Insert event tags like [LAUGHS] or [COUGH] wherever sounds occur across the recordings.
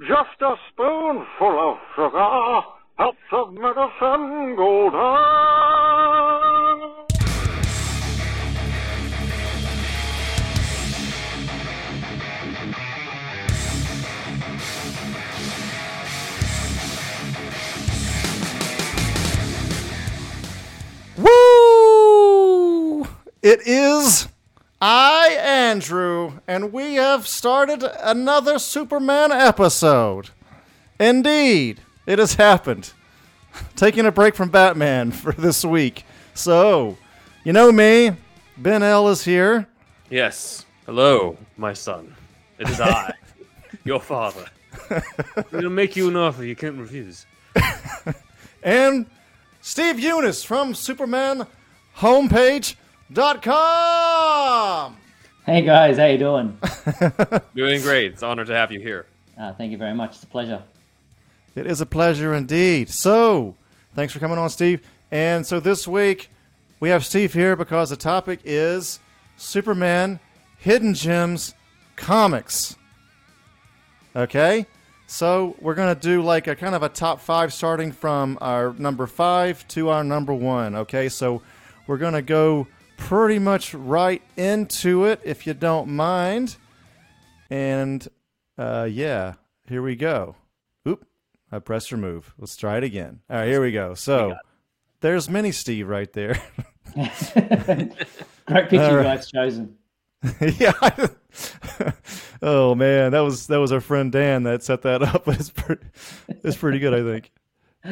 Just a spoonful of sugar helps of medicine go down. Woo! It is I, Andrew, and we have started another Superman episode. Indeed, it has happened. Taking a break from Batman [LAUGHS] for this week. So, you know me, Ben L is here. Yes. Hello, my son. It is I, [LAUGHS] your father. It'll make you an offer you can't refuse. [LAUGHS] and Steve Younis from Superman Homepage.com. Hey guys, how you doing? [LAUGHS] Doing great. It's an honor to have you here. Uh, thank you very much. It's a pleasure. It is a pleasure indeed. So, thanks for coming on, Steve. And so this week, we have Steve here because the topic is Superman Hidden Gems Comics. Okay? So, we're going to do like a kind of a top five starting from our number five to our number one. Okay? So, we're going to go pretty much right into it if you don't mind. And uh, yeah, here we go. Oop, I pressed remove. Let's try it again. All right, here we go. So there's Mini Steve right there. [LAUGHS] Great picture All you guys chosen. [LAUGHS] yeah. [LAUGHS] oh man, that was that was our friend Dan that set that up. It's pretty, it's pretty good, I think.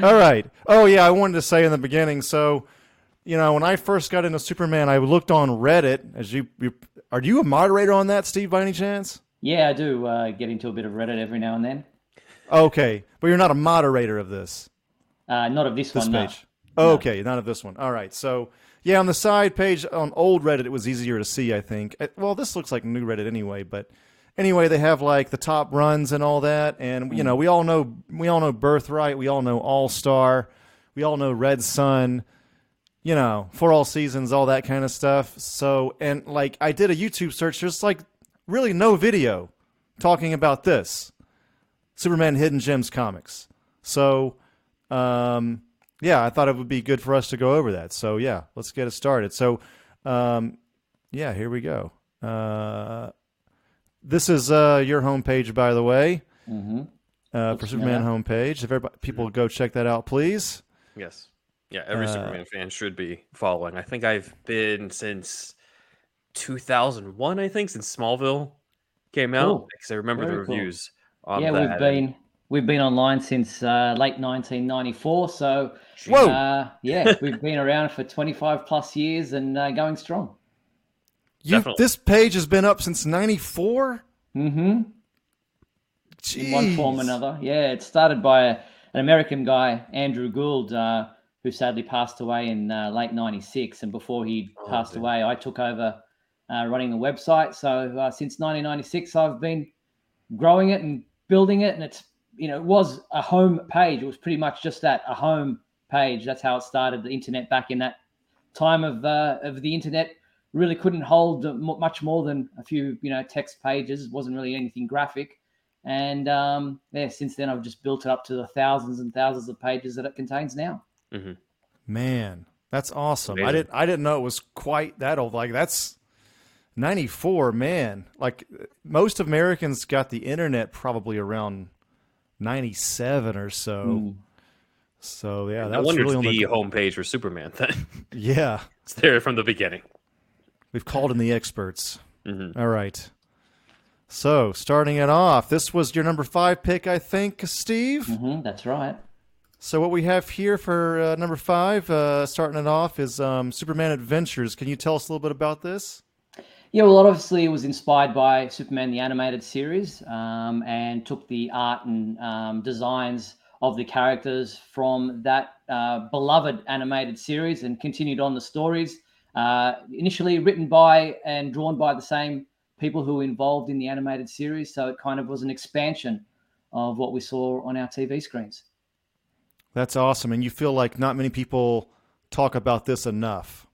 All right. Oh yeah, I wanted to say in the beginning. So, you know, when I first got into Superman, I looked on Reddit. As you, you are you a moderator on that, Steve, by any chance? Yeah, I do uh, get into a bit of Reddit every now and then. Okay, but you're not a moderator of this. Uh, not of this, this one, no. page. Okay, not of this one. All right. So yeah, on the side page on old Reddit, it was easier to see. I think. Uh, Well, this looks like new Reddit anyway, but anyway, they have like the top runs and all that, and you know, we all know we all know Birthright, we all know All Star, we all know Red Sun. You know, for all seasons, all that kind of stuff. So, and like I did a YouTube search, there's like really no video talking about this Superman Hidden Gems comics. So, um, yeah, I thought it would be good for us to go over that. So yeah, let's get it started. So, um, yeah, here we go. Uh, this is uh, your homepage, by the way, hmm uh, for Superman homepage. If everybody, people go check that out, please. Yes. Yeah, every Uh, Superman fan should be following. I think I've been since 2001, I think, since Smallville came out. Cool. Because I remember Very the cool. reviews on Yeah, that. we've been we've been online since uh, late 1994. So Whoa. uh, yeah, [LAUGHS] we've been around for 25 plus years and uh, going strong. You, this page has been up since '94. hmm in one form or another. Yeah, it started by a, an American guy, Andrew Gould, uh, who sadly passed away in uh, late '96. And before he Oh, passed away, I took over uh, running the website. So uh, since 1996, I've been growing it and building it, and it's you know it was a home page. It was pretty much just that, a home page. That's how it started. The internet back in that time of uh, of the internet really couldn't hold much more than a few you know text pages. It wasn't really anything graphic. And um, yeah, since then I've just built it up to the thousands and thousands of pages that it contains now. Man, that's awesome. I didn't I didn't know it was quite that old. Like that's 94, man. Like most Americans got the internet probably around 97 or so. Mm. So yeah, no that's wonder really on it's the the homepage for Superman then. [LAUGHS] Yeah. it's there from the beginning. We've called in the experts. Mhm. All right. So, starting it off, this was your number 5 pick, I think, Steve. hmm that's right. So what we have here for uh, number 5, uh, starting it off is um, Superman Adventures. Can you tell us a little bit about this? Yeah, well, obviously it was inspired by Superman the animated series, um, and took the art and um, designs of the characters from that uh, beloved animated series and continued on the stories. Uh, initially written by and drawn by the same people who were involved in the animated series, so it kind of was an expansion of what we saw on our TV screens. That's awesome. And you feel like not many people talk about this enough,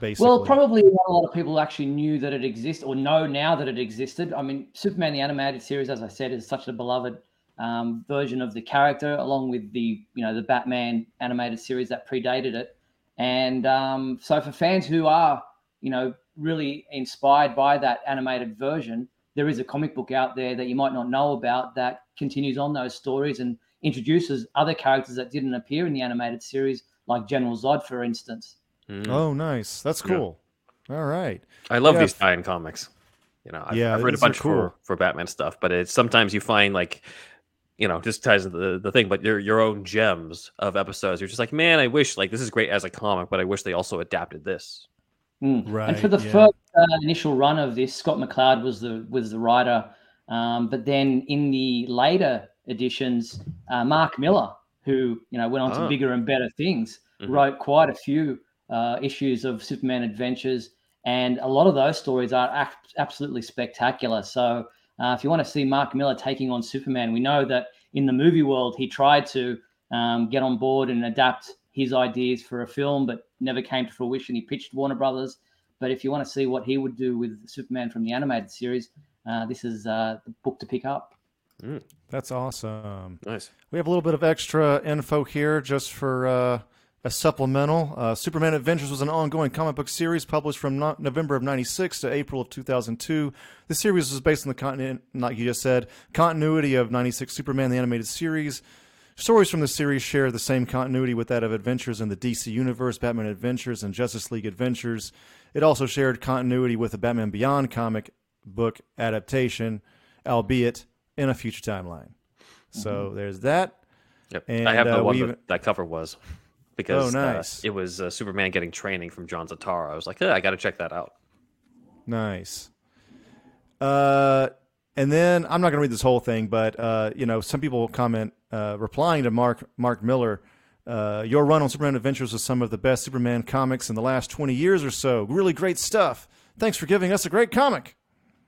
basically. Well, probably not a lot of people actually knew that it existed or know now that it existed. I mean, Superman the animated series, as I said, is such a beloved um, version of the character, along with the you know the Batman animated series that predated it. And um, so for fans who are you know really inspired by that animated version, there is a comic book out there that you might not know about that continues on those stories and introduces other characters that didn't appear in the animated series, like General Zod, for instance. Mm. Oh, nice. That's Yeah. cool. All right. I love Yeah, these f- tie-in comics. You know, I've, Yeah, I've read a bunch cool. for, for Batman stuff, but it's sometimes you find like, you know, just ties into the, the thing, but your your own gems of episodes. You're just like, man, I wish like this is great as a comic, but I wish they also adapted this. Mm. Right, And for the yeah. first uh, initial run of this, Scott McCloud was the was the writer, um, but then in the later editions, uh, Mark Millar, who you know went on Ah. to bigger and better things, Mhm. wrote quite a few uh, issues of Superman Adventures, and a lot of those stories are ac- absolutely spectacular. So uh, if you want to see Mark Millar taking on Superman, we know that in the movie world he tried to um, get on board and adapt his ideas for a film, but never came to fruition. He pitched Warner Brothers. But if you want to see what he would do with Superman from the animated series, uh, this is uh, the book to pick up. That's awesome. Nice. We have a little bit of extra info here just for uh, a supplemental. Uh, Superman Adventures was an ongoing comic book series published from no- November of 96 to April of 2002. The series was based on the continent, like you just said, continuity of 96 Superman, the animated series. Stories from the series share the same continuity with that of Adventures in the DC Universe, Batman Adventures, and Justice League Adventures. It also shared continuity with the Batman Beyond comic book adaptation, albeit in a future timeline. So there's that. Yep. And, I have the uh, one we that even- that cover was [LAUGHS] because Oh, uh, nice. it was uh, Superman getting training from John Zatara. I was like, yeah, I got to check that out. Nice. Uh, and then I'm not going to read this whole thing, but uh, you know, some people will comment uh, replying to Mark Mark Millar. Uh, your run on Superman Adventures was some of the best Superman comics in the last 20 years or so. Really great stuff. Thanks for giving us a great comic.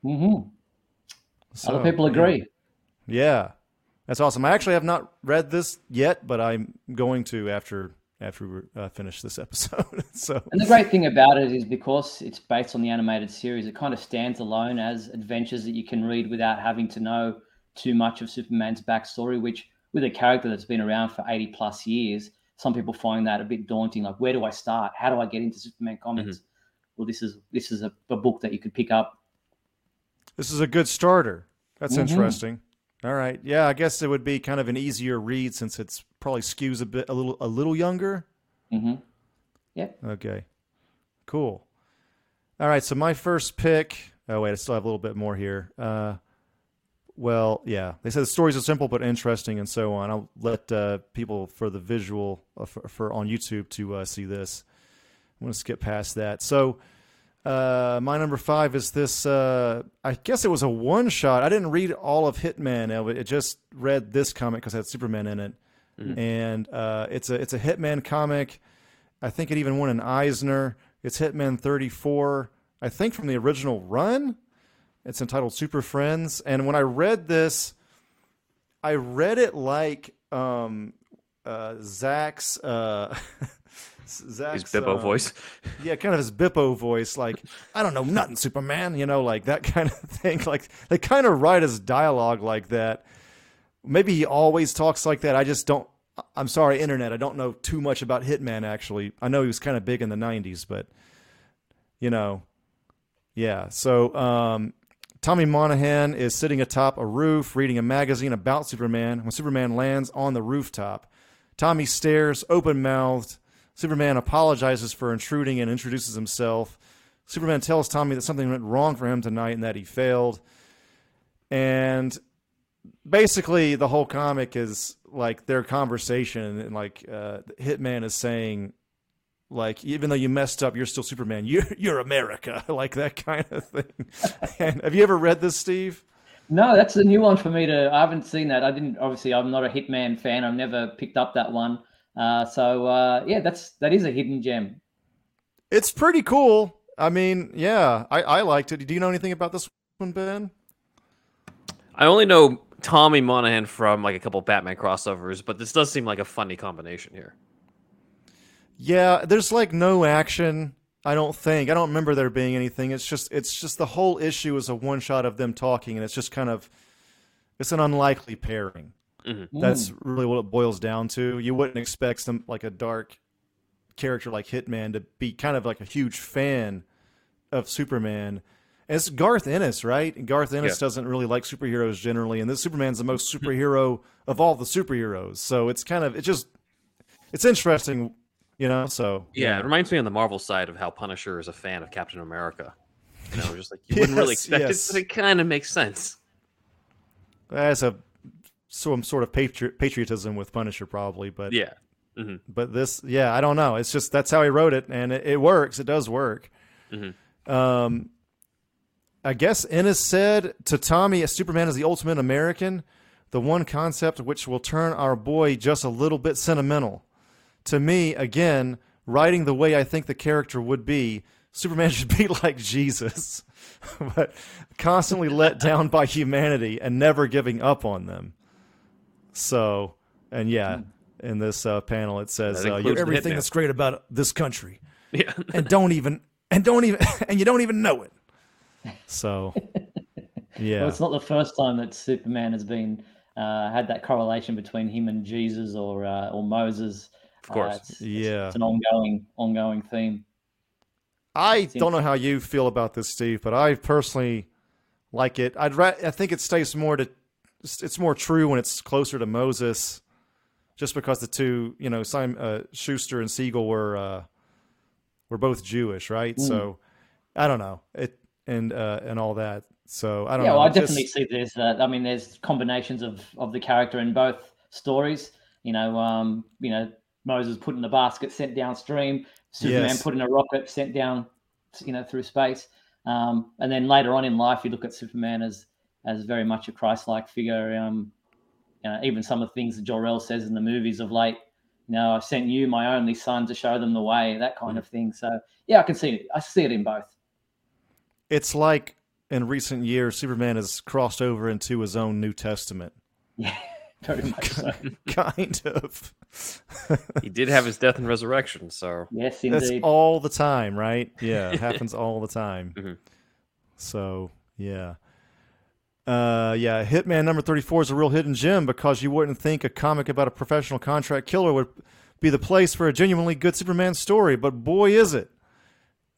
Mm-hmm. So, Other people agree. Yeah, that's awesome. I actually have not read this yet, but I'm going to after after we uh, finish this episode. [LAUGHS] so And the great thing about it is because it's based on the animated series, it kind of stands alone as adventures that you can read without having to know too much of Superman's backstory, which with a character that's been around for 80 plus years, some people find that a bit daunting. Like, where do I start? How do I get into Superman comics? Well, this is this is a, a book that you could pick up. This is a good starter. That's Mhm. interesting. All right. Yeah, I guess it would be kind of an easier read since it's probably skews a bit a little a little younger. hmm Yep. Okay. Cool. All right, so my first pick Oh wait, I still have a little bit more here. Uh well, yeah. They said the stories are simple but interesting and so on. I'll let uh, people for the visual uh, for, for on YouTube to uh, see this. I'm going to skip past that. So, uh, my number five is this. Uh, I guess it was a one shot. I didn't read all of Hitman. It just read this comic because it had Superman in it, and uh, it's a it's a Hitman comic. I think it even won an Eisner. It's Hitman 34. I think from the original run. It's entitled Super Friends. And when I read this, I read it like um, uh, Zach's. [LAUGHS] Zach's His Bibbo uh, voice. [LAUGHS] yeah, kind of his Bibbo voice, like I don't know nothing, Superman. You know, like that [LAUGHS] kind of thing. Like they kind of write his dialogue like that. Maybe he always talks like that. I just don't. I'm sorry, internet. I don't know too much about Hitman. Actually, I know he was kind of big in the '90s, but you know, yeah. So um, Tommy Monaghan is sitting atop a roof reading a magazine about Superman. When Superman lands on the rooftop, Tommy stares open mouthed. Superman apologizes for intruding and introduces himself. Superman tells Tommy that something went wrong for him tonight and that he failed. And basically, the whole comic is like their conversation, and like uh, Hitman is saying, like even though you messed up, you're still Superman. You're [LAUGHS] you're America, [LAUGHS] like that kind of thing. [LAUGHS] and have you ever read this, Steve? No, that's a new one for me to. I haven't seen that. I didn't. Obviously, I'm not a Hitman fan. I've never picked up that one. Uh, so uh, yeah, that's that is a hidden gem. It's pretty cool. I mean, yeah, I, I liked it. Do you know anything about this one, Ben? I only know Tommy Monaghan from like a couple Batman crossovers, but this does seem like a funny combination here. Yeah, there's like no action. I don't think. I don't remember there being anything. It's just it's just the whole issue is a one shot of them talking, and it's just kind of it's an unlikely pairing. Mhm. That's really what it boils down to. You wouldn't expect some like a dark character like Hitman to be kind of like a huge fan of Superman. And it's Garth Ennis, right? And Garth Ennis Yeah. doesn't really like superheroes generally, and this Superman's the most superhero of all the superheroes. So it's kind of it's just it's interesting, you know. So Yeah, it reminds me on the Marvel side of how Punisher is a fan of Captain America. You know, just like you wouldn't really [LAUGHS] expect yes. it, but it kind of makes sense. That's a some sort of patri- patriotism with Punisher, probably, but Yeah. hmm but this yeah i don't know. It's just that's how he wrote it and it, it works. It does work. Mhm. um i guess ennis said to tommy superman is the ultimate american the one concept which will turn our boy just a little bit sentimental. To me again writing the way i think the character would be superman [LAUGHS] should be like jesus [LAUGHS] but constantly let down by humanity and never giving up on them so and yeah in this uh, panel it says That uh, you're the everything Hitman. that's great about this country Yeah. and don't even and don't even [LAUGHS] and you don't even know it so [LAUGHS] yeah Well, it's not the first time that Superman has been uh, had that correlation between him and Jesus or uh, or Moses. Of course. Uh, it's, it's- Yeah. it's an ongoing ongoing theme. I don't know how you feel about this, Steve, but I personally like it. I'd ra- I think it stays more to it's more true when it's closer to Moses, just because the two, you know, Simon uh, Schuster and Siegel were uh, were both Jewish, right? So I don't know it and uh, and all that. So I don't Yeah, know. well, I just- definitely see there's. Uh, I mean, there's combinations of of the character in both stories. You know, um, you know, Moses put in a basket, sent downstream. Superman Yes. put in a rocket, sent down, you know, through space. Um, and then later on in life, you look at Superman as as very much a Christ-like figure. Um, you know, even some of the things that Jor-El says in the movies of late. You know, I sent you my only son to show them the way. That kind of thing. So yeah, I can see it. I see it in both. it's like in recent years, Superman has crossed over into his own New Testament, [LAUGHS] Yeah, very much so. [LAUGHS] kind of. He did have his death and resurrection, so Yes, indeed. That's all the time, right? Yeah, it [LAUGHS] happens all the time. Mhm. So yeah, uh, yeah. Hitman number thirty-four is a real hidden gem because you wouldn't think a comic about a professional contract killer would be the place for a genuinely good Superman story, but boy, is it!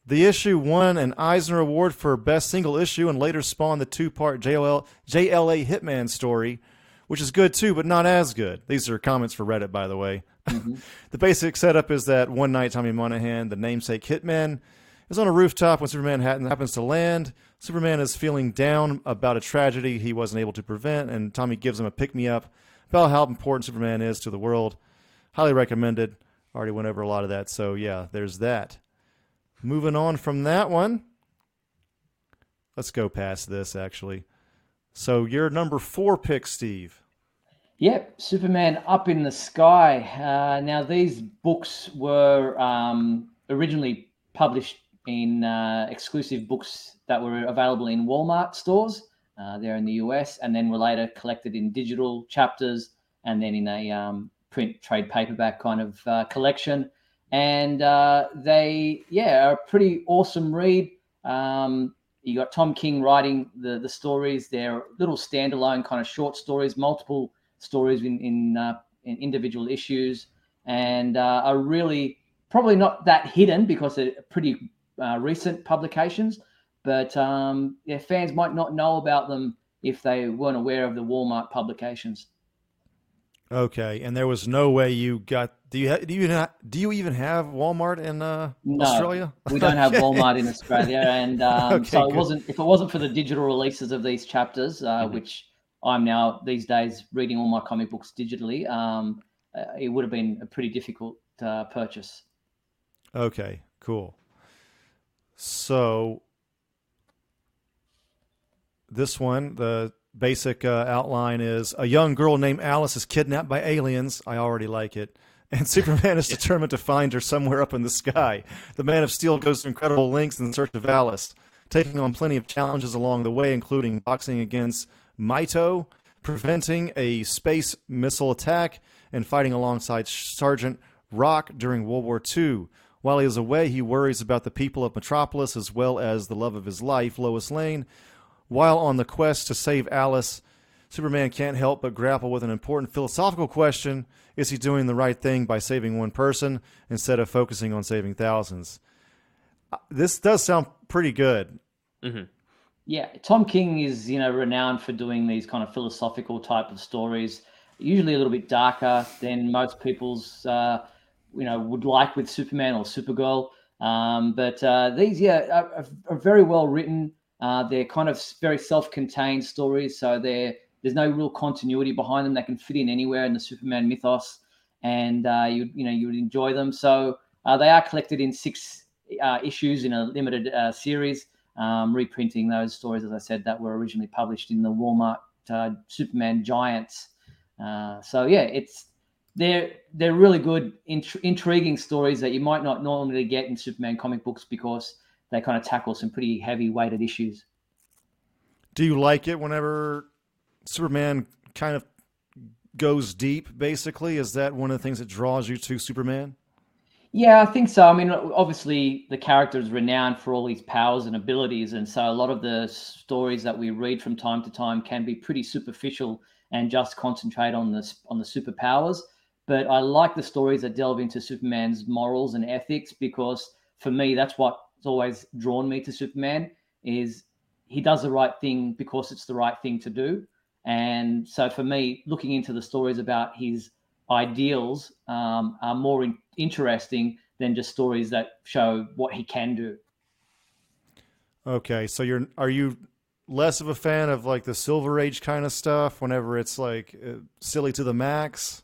The issue won an Eisner Award for Best Single Issue and later spawned the two-part JLL, JLA Hitman story, which is good too, but not as good. These are comments for Reddit, by the way. [LAUGHS] the basic setup is that one night Tommy Monaghan, the namesake hitman, is on a rooftop when Superman happens to land. Superman is feeling down about a tragedy he wasn't able to prevent, and Tommy gives him a pick me up about how important Superman is to the world. Highly recommended. Already went over a lot of that, so yeah, there's that. Moving on from that one, let's go past this actually. So your number four pick, Steve. Yep, Superman Up in the Sky. Uh, now, these books were um, originally published in uh, exclusive books that were available in Walmart stores uh, there in the US, and then were later collected in digital chapters and then in a um, print trade paperback kind of uh, collection. And uh, they, yeah, are a pretty awesome read. Um, you got Tom King writing the the stories. They're little standalone kind of short stories, multiple stories in in, uh, in individual issues, and uh, are really probably not that hidden because they're pretty uh, recent publications. But um, yeah, fans might not know about them if they weren't aware of the Walmart publications. Okay, and there was no way you got. Do you ha, do you not, do you even have Walmart in uh, No, Australia? We don't have. [LAUGHS] Walmart in Australia, and um, [LAUGHS] Okay, so it good. wasn't. If it wasn't for the digital releases of these chapters, uh, Mm-hmm. which I'm now these days reading all my comic books digitally, um, uh, it would have been a pretty difficult uh, purchase. Okay, cool. So this one, the basic uh, outline is a young girl named Alice is kidnapped by aliens. I already like it. [LAUGHS] And Superman is determined to find her somewhere up in the sky. The Man of Steel goes to incredible lengths in search of Alice, taking on plenty of challenges along the way, including boxing against Mito, preventing a space missile attack, and fighting alongside Sergeant Rock during World War II. While he is away, he worries about the people of Metropolis as well as the love of his life, Lois Lane. While on the quest to save Alice, Superman can't help but grapple with an important philosophical question Is he doing the right thing by saving one person instead of focusing on saving thousands? Uh, This does sound pretty good. hmm Yeah, Tom King is you know renowned for doing these kind of philosophical type of stories, usually a little bit darker than most people's uh, you know would like with Superman or Supergirl. Um, but uh, these, yeah, are, are- very well written. Uh, they're kind of very self-contained stories, so they're there's no real continuity behind them. They can fit in anywhere in the Superman mythos, and uh, you you know you would enjoy them. So uh, they are collected in six uh, issues in a limited uh, series um, reprinting those stories, as I said, that were originally published in the Walmart Superman Giants. Uh, so yeah, it's they're they're really good, int- intriguing stories that you might not normally get in Superman comic books because they kind of tackle some pretty heavy weighted issues. Do you like it whenever Superman kind of goes deep, basically? Is that one of the things that draws you to Superman? Yeah, I think so. I mean, obviously, the character is renowned for all these powers and abilities, and so a lot of the stories that we read from time to time can be pretty superficial and just concentrate on the on the superpowers. But I like the stories that delve into Superman's morals and ethics because, for me, that's what's always drawn me to Superman. Is he does the right thing because it's the right thing to do, and so for me, looking into the stories about his ideals um, are more in- interesting than just stories that show what he can do. Okay, so you're are you less of a fan of like the Silver Age kind of stuff whenever it's like uh, silly to the max?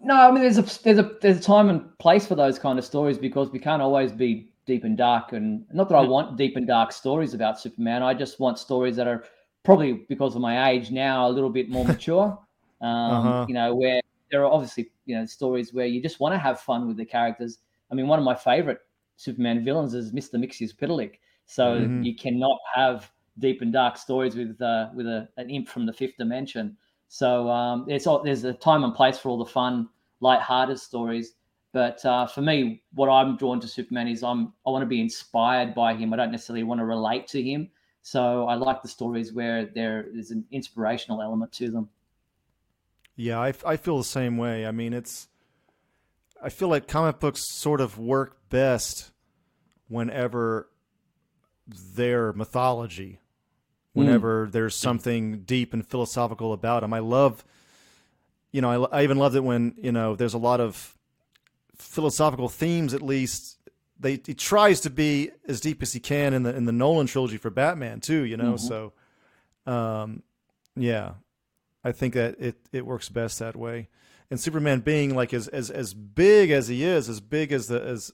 No, I mean there's a there's a there's a time and place for those kind of stories because we can't always be deep and dark and not that I want deep and dark stories about Superman. I just want stories that are probably because of my age now a little bit more [LAUGHS] mature. Um, Uh-huh. You know where there are obviously you know stories where you just want to have fun with the characters. I mean one of my favorite Superman villains is Mr. Mxyzptlk. So Mhm. you cannot have deep and dark stories with uh, with a, an imp from the fifth dimension. So um, it's all, there's a time and place for all the fun, light-hearted stories. But uh, for me, what I'm drawn to Superman is I'm I want to be inspired by him. I don't necessarily want to relate to him. So I like the stories where there is an inspirational element to them. Yeah, I, I feel the same way. I mean, it's I feel like comic books sort of work best whenever they're mythology, whenever there's something deep and philosophical about them. I love, you know, I, I even loved it when you know there's a lot of philosophical themes. At least they he tries to be as deep as he can in the in the Nolan trilogy for Batman too. You know, so um, yeah, I think that it, it works best that way. And Superman being like as as as big as he is, as big as the as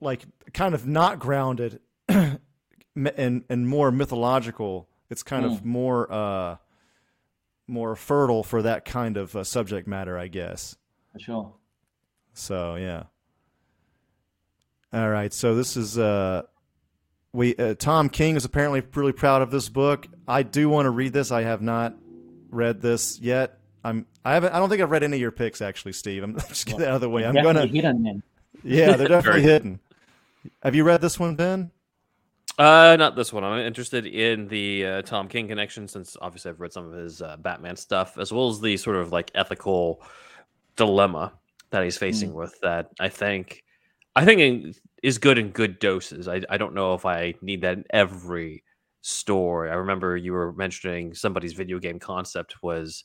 like kind of not grounded [CLEARS THROAT] and and more mythological. It's kind of more uh more fertile for that kind of uh, subject matter, I guess. For sure. So yeah. All right. So this is uh, we uh, Tom King is apparently really proud of this book. I do want to read this. I have not read this yet. I'm I haven't. I don't think I've read any of your picks actually, Steve. I'm [LAUGHS] just get that out of the way. I'm gonna. hidden then. Yeah, they're [LAUGHS] definitely hidden. Have you read this one, Ben? Uh, not this one. I'm interested in the uh, Tom King connection since obviously I've read some of his uh, Batman stuff, as well as the sort of like ethical dilemma that he's facing with that. I think, I think is good in good doses. I I don't know if I need that in every story. I remember you were mentioning somebody's video game concept was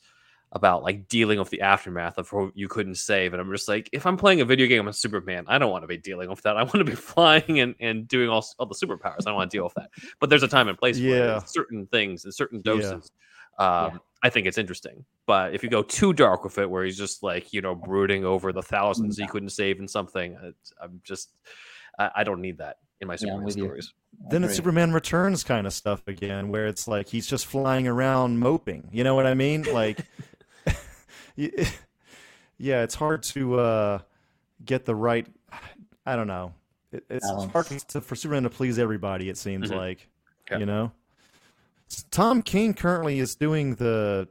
about like dealing with the aftermath of who you couldn't save. And I'm just like, if I'm playing a video game with Superman, I don't want to be dealing with that. I want to be [LAUGHS] flying and, and doing all, all the superpowers. I don't want to deal with that. But there's a time and place for Yeah. it. Certain things and certain Yeah. doses. Um, I think it's interesting. But if you go too dark with it, where he's just like, you know, brooding over the thousands he couldn't save in something, it's, I'm just, I, I don't need that in my Yeah, I'm Superman you. stories. Then it's Superman Returns kind of stuff again, where it's like he's just flying around moping. You know what I mean? Like, y- [LAUGHS] yeah, it's hard to uh, get the right. I don't know. It, it's Balance. hard to, for Superman to please everybody. It seems Mhm. like, Yeah. you know. Tom King currently is doing the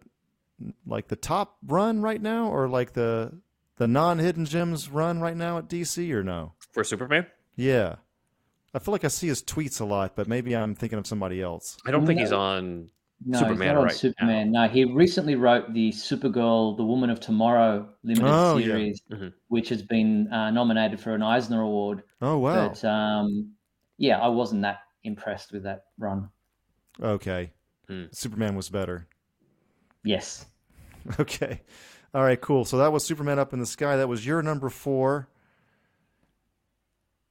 like the top run right now, or like the the non hidden gems run right now at DC, or no? For Superman, Yeah. I feel like I see his tweets a lot, but maybe I'm thinking of somebody else. I don't think he's on No, Superman, he's not on right now. Superman. No, he recently wrote the Supergirl, The Woman of Tomorrow limited Oh, yeah. series, Mhm. which has been uh, nominated for an Eisner Award. Oh wow. But um, yeah, I wasn't that impressed with that run. okay. Hmm. Superman was better. Yes. [LAUGHS] Okay. All right, cool. So that was Superman up in the sky. That was your number four.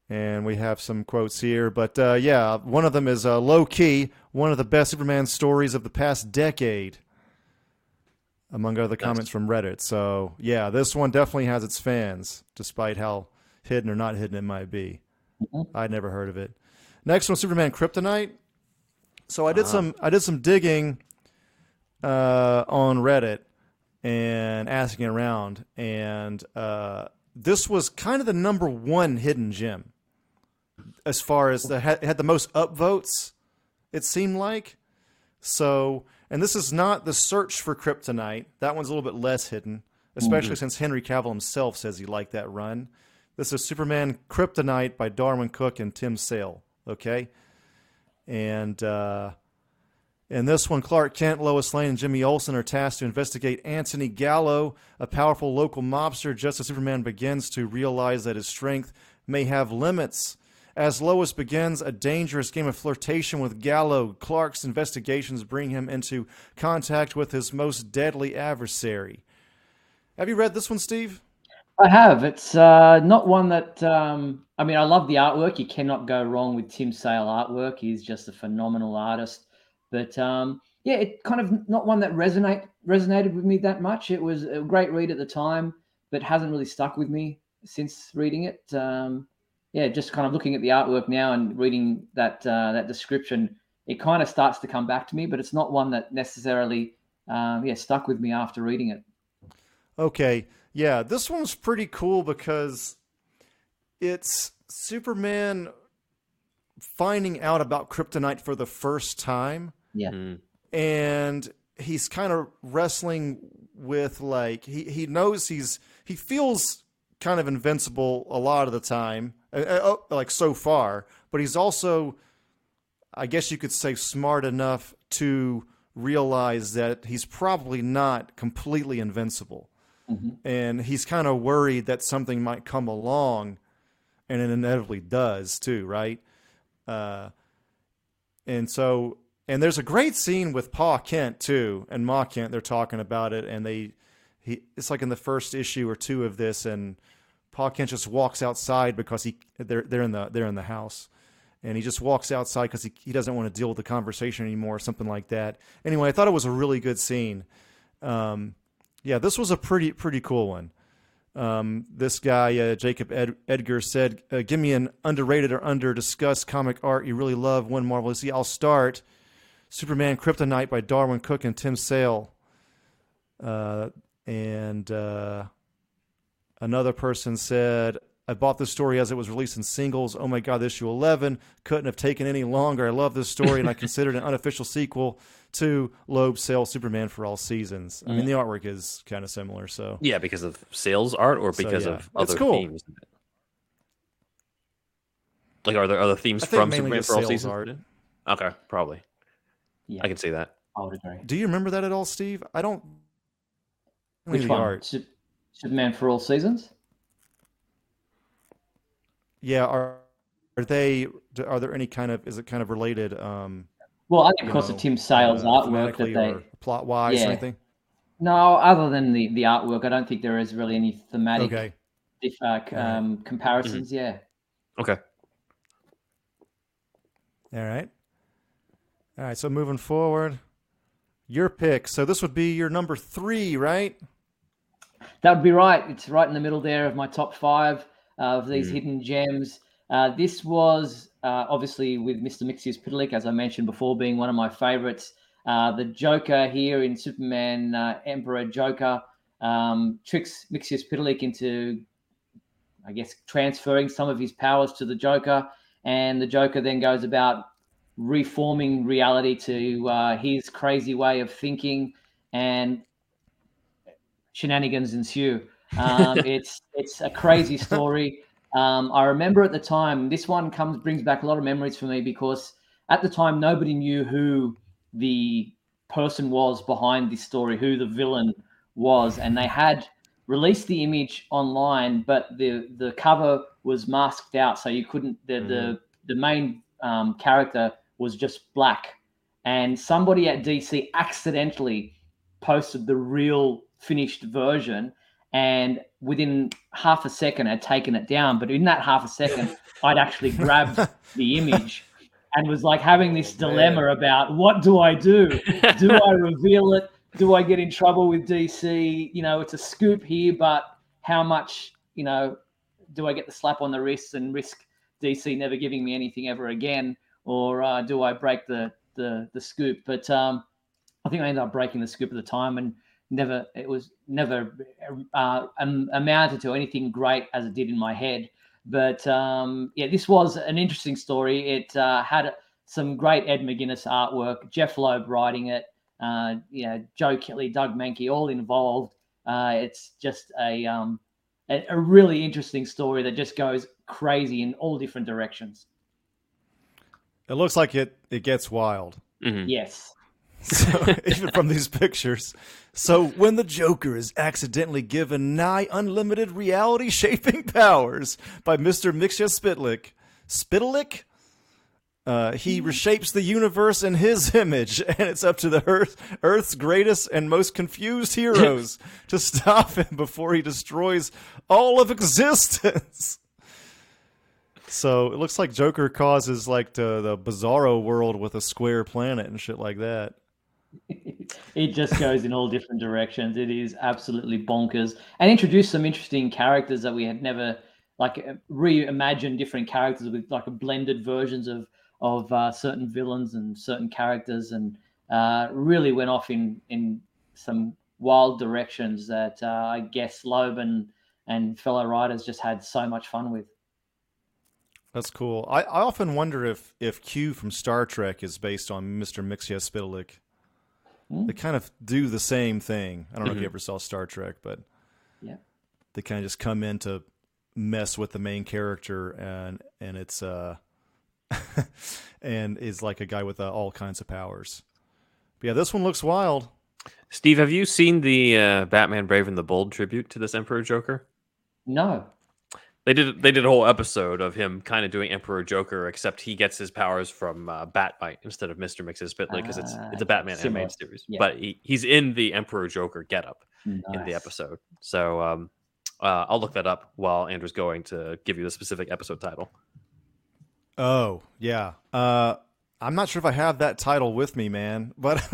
And we have some quotes here. But uh, yeah, one of them is uh, low key, one of the best Superman stories of the past decade, among other comments from Reddit. So yeah, this one definitely has its fans, despite how hidden or not hidden it might be. Mhm. I'd never heard of it. Next one, Superman Kryptonite. So I did some I did some digging uh, on Reddit and asking around, and uh, this was kind of the number one hidden gem as far as the had, had the most upvotes. It seemed like so, and this is not the search for kryptonite. That one's a little bit less hidden, especially since Henry Cavill himself says he liked that run. This is Superman Kryptonite by Darwyn Cooke and Tim Sale. Okay, and uh, in this one, Clark Kent, Lois Lane, and Jimmy Olsen are tasked to investigate Anthony Gallo, a powerful local mobster, just as Superman begins to realize that his strength may have limits. As Lois begins a dangerous game of flirtation with Gallo, Clark's investigations bring him into contact with his most deadly adversary. Have you read this one, Steve? I have. It's uh, not one that. Um, I mean, I love the artwork. You cannot go wrong with Tim Sale artwork. He's just a phenomenal artist. But um, yeah, it kind of not one that resonate resonated with me that much. It was a great read at the time, but hasn't really stuck with me since reading it. Um, yeah, just kind of looking at the artwork now and reading that uh, that description, it kind of starts to come back to me. But it's not one that necessarily, um, yeah, stuck with me after reading it. Okay, yeah, this one's pretty cool because it's Superman finding out about kryptonite for the first time. Yeah. Mm. and he's kind of wrestling with like he, he knows he's he feels kind of invincible a lot of the time uh, uh, uh, like so far but he's also i guess you could say smart enough to realize that he's probably not completely invincible Mhm. and he's kind of worried that something might come along and it inevitably does too right uh, and so and there's a great scene with Pa Kent too, and Ma Kent. They're talking about it, and they he it's like in the first issue or two of this, and Pa Kent just walks outside because he they're they're in the they're in the house, and he just walks outside because he he doesn't want to deal with the conversation anymore, or something like that. Anyway, I thought it was a really good scene. Um, yeah, this was a pretty pretty cool one. Um, this guy, uh, Jacob Ed- Edgar, said, uh, "Give me an underrated or under discussed comic art you really love. One marvelous. See, I'll start. Superman Kryptonite by Darwyn Cooke and Tim Sale. Uh, and uh, another person said, I bought this story as it was released in singles. Oh my God, issue 11 couldn't have taken any longer. I love this story, and I [LAUGHS] consider it an unofficial sequel to Loeb Sale Superman for All Seasons. I mean, the artwork is kind of similar, so. Yeah, because of sales art or So, because yeah. of other cool. themes. Like, are there other themes I from Superman for all seasons? art. Okay, probably. Yeah, I can see that. I would agree. Do you remember that at all, Steve? I don't. Which one? art. Sup- Superman for all seasons? Yeah, are are they? Are there any kind of? Is it kind of related? Um, Well, I think you because know, of Tim Sale's uh, artwork that they. plot wise Yeah. or anything. No, other than the, the artwork, I don't think there is really any thematic Okay. dif- uh, c- um, comparisons. Yeah. Okay. All right. All right. So moving forward, your pick. So this would be your number three, right? That would be right. It's right in the middle there of my top five uh, of these Mm. hidden gems. Uh, this was uh, obviously with Mr. Mxyzptlk, as I mentioned before, being one of my favorites. Uh, the Joker here in Superman uh, Emperor Joker um, tricks Mxyzptlk into, I guess, transferring some of his powers to the Joker. And the Joker then goes about reforming reality to uh, his crazy way of thinking. And shenanigans ensue. Um, [LAUGHS] it's it's a crazy story. Um, I remember at the time this one comes brings back a lot of memories for me because at the time nobody knew who the person was behind this story, who the villain was, and they had released the image online, but the the cover was masked out, so you couldn't. The mm-hmm. the the main um, character was just black, and somebody at DC accidentally posted the real finished version, and within half a second had taken it down. But in that half a second, [LAUGHS] I'd actually grabbed the image and was like having this oh, dilemma about what do I do? Do [LAUGHS] I reveal it? Do I get in trouble with DC? You know, it's a scoop here, but how much, you know, do I get the slap on the wrist and risk DC never giving me anything ever again? Or uh, do I break the, the, the scoop? But um, I think I ended up breaking the scoop at the time and never, it was never uh, um, amounted to anything great as it did in my head. But um, yeah, this was an interesting story. It uh, had some great Ed McGuinness artwork, Jeph Loeb writing it, uh, you know, Joe Kelly, Doug Mahnke, all involved. Uh, it's just a, um, a, a really interesting story that just goes crazy in all different directions. It looks like it it gets wild. Mm-hmm. Yes. So, [LAUGHS] even from these pictures. So when the Joker is accidentally given nigh unlimited reality shaping [LAUGHS] powers by Mr. Mxyzptlk, Spitalik, uh, he mm-hmm. reshapes the universe in his [LAUGHS] image, and it's up to the Earth, Earth's greatest and most confused heroes to stop him before he destroys all of existence. So it looks like Joker causes like the, the bizarro world with a square planet and shit like that it just goes in all different directions. It is absolutely bonkers, and introduced some interesting characters that we had never like reimagined different characters with like blended versions of of uh, certain villains and certain characters, and uh, really went off in in some wild directions that uh, I guess Loeb and and fellow writers just had so much fun with. That's cool. I, I often wonder if if Q from Star Trek is based on Mr. Mxyzptlk. Mm. They kind of do the same thing. I don't know mm-hmm. if you mm-hmm. ever saw Star Trek, but yeah, they kind of just come in to mess with the main character, and and it's uh, [LAUGHS] and is like a guy with uh, all kinds of powers. But yeah, this one looks wild. Steve, have you seen the uh, Batman Brave and the Bold tribute to this Emperor Joker? No. They did they did a whole episode of him kind of doing Emperor Joker, except he gets his powers from uh, Bat-Mite instead of Mister Mxyzptlk because it's it's a ah, Batman similar. animated series. Yeah. But he, he's in the Emperor Joker getup nice. in the episode. So um, uh, I'll look that up while Andrew's going to give you the specific episode title. Oh yeah, uh, I'm not sure if I have that title with me, man, but [LAUGHS]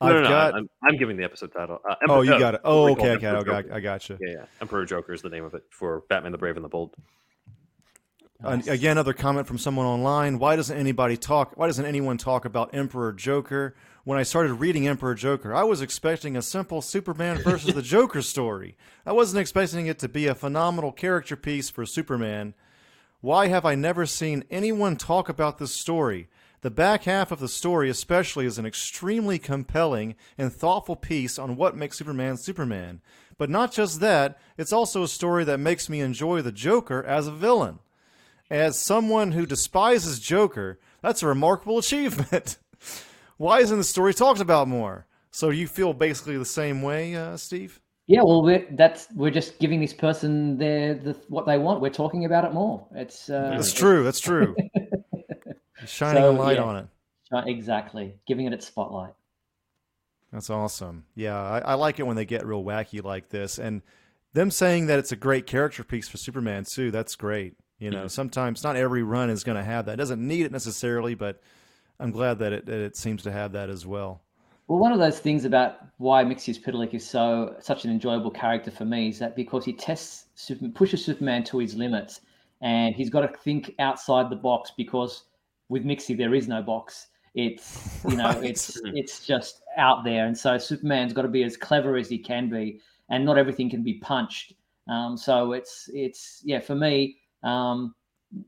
I've no, no, got. I'm, I'm, giving the episode title. Uh, oh, you got it. Oh, okay, okay, okay. I got you. Yeah, yeah. Emperor Joker is the name of it for Batman the Brave and the Bold. Nice. Uh, again, another comment from someone online. Why doesn't anybody talk? Why doesn't anyone talk about Emperor Joker? When I started reading Emperor Joker, I was expecting a simple Superman versus the [LAUGHS] Joker story. I wasn't expecting it to be a phenomenal character piece for Superman. Why have I never seen anyone talk about this story? The back half of the story, especially, is an extremely compelling and thoughtful piece on what makes Superman Superman. But not just that, it's also a story that makes me enjoy the Joker as a villain. As someone who despises Joker, that's a remarkable [LAUGHS] achievement. Why isn't the story talked about more? So you feel basically the same way, uh, Steve? Yeah, well, we're, that's we're just giving this person their the, what they want. We're talking about it more. It's uh, that's true. That's true. [LAUGHS] shining so, a light yeah, on it. Exactly, giving it its spotlight. That's awesome. Yeah, I, I, like it when they get real wacky like this, and them saying that it's a great character piece for Superman too. That's great. You know, mm-hmm. sometimes not every run is going to have that. It doesn't need it necessarily, but I'm glad that it that it seems to have that as well. Well, one of those things about why Mxyzptlk is so such an enjoyable character for me is that because he tests pushes Superman to his limits, and he's got to think outside the box because with Mixie there is no box. It's you know right. [LAUGHS] it's it's just out there, and so Superman's got to be as clever as he can be, and not everything can be punched. Um, so it's it's yeah for me um,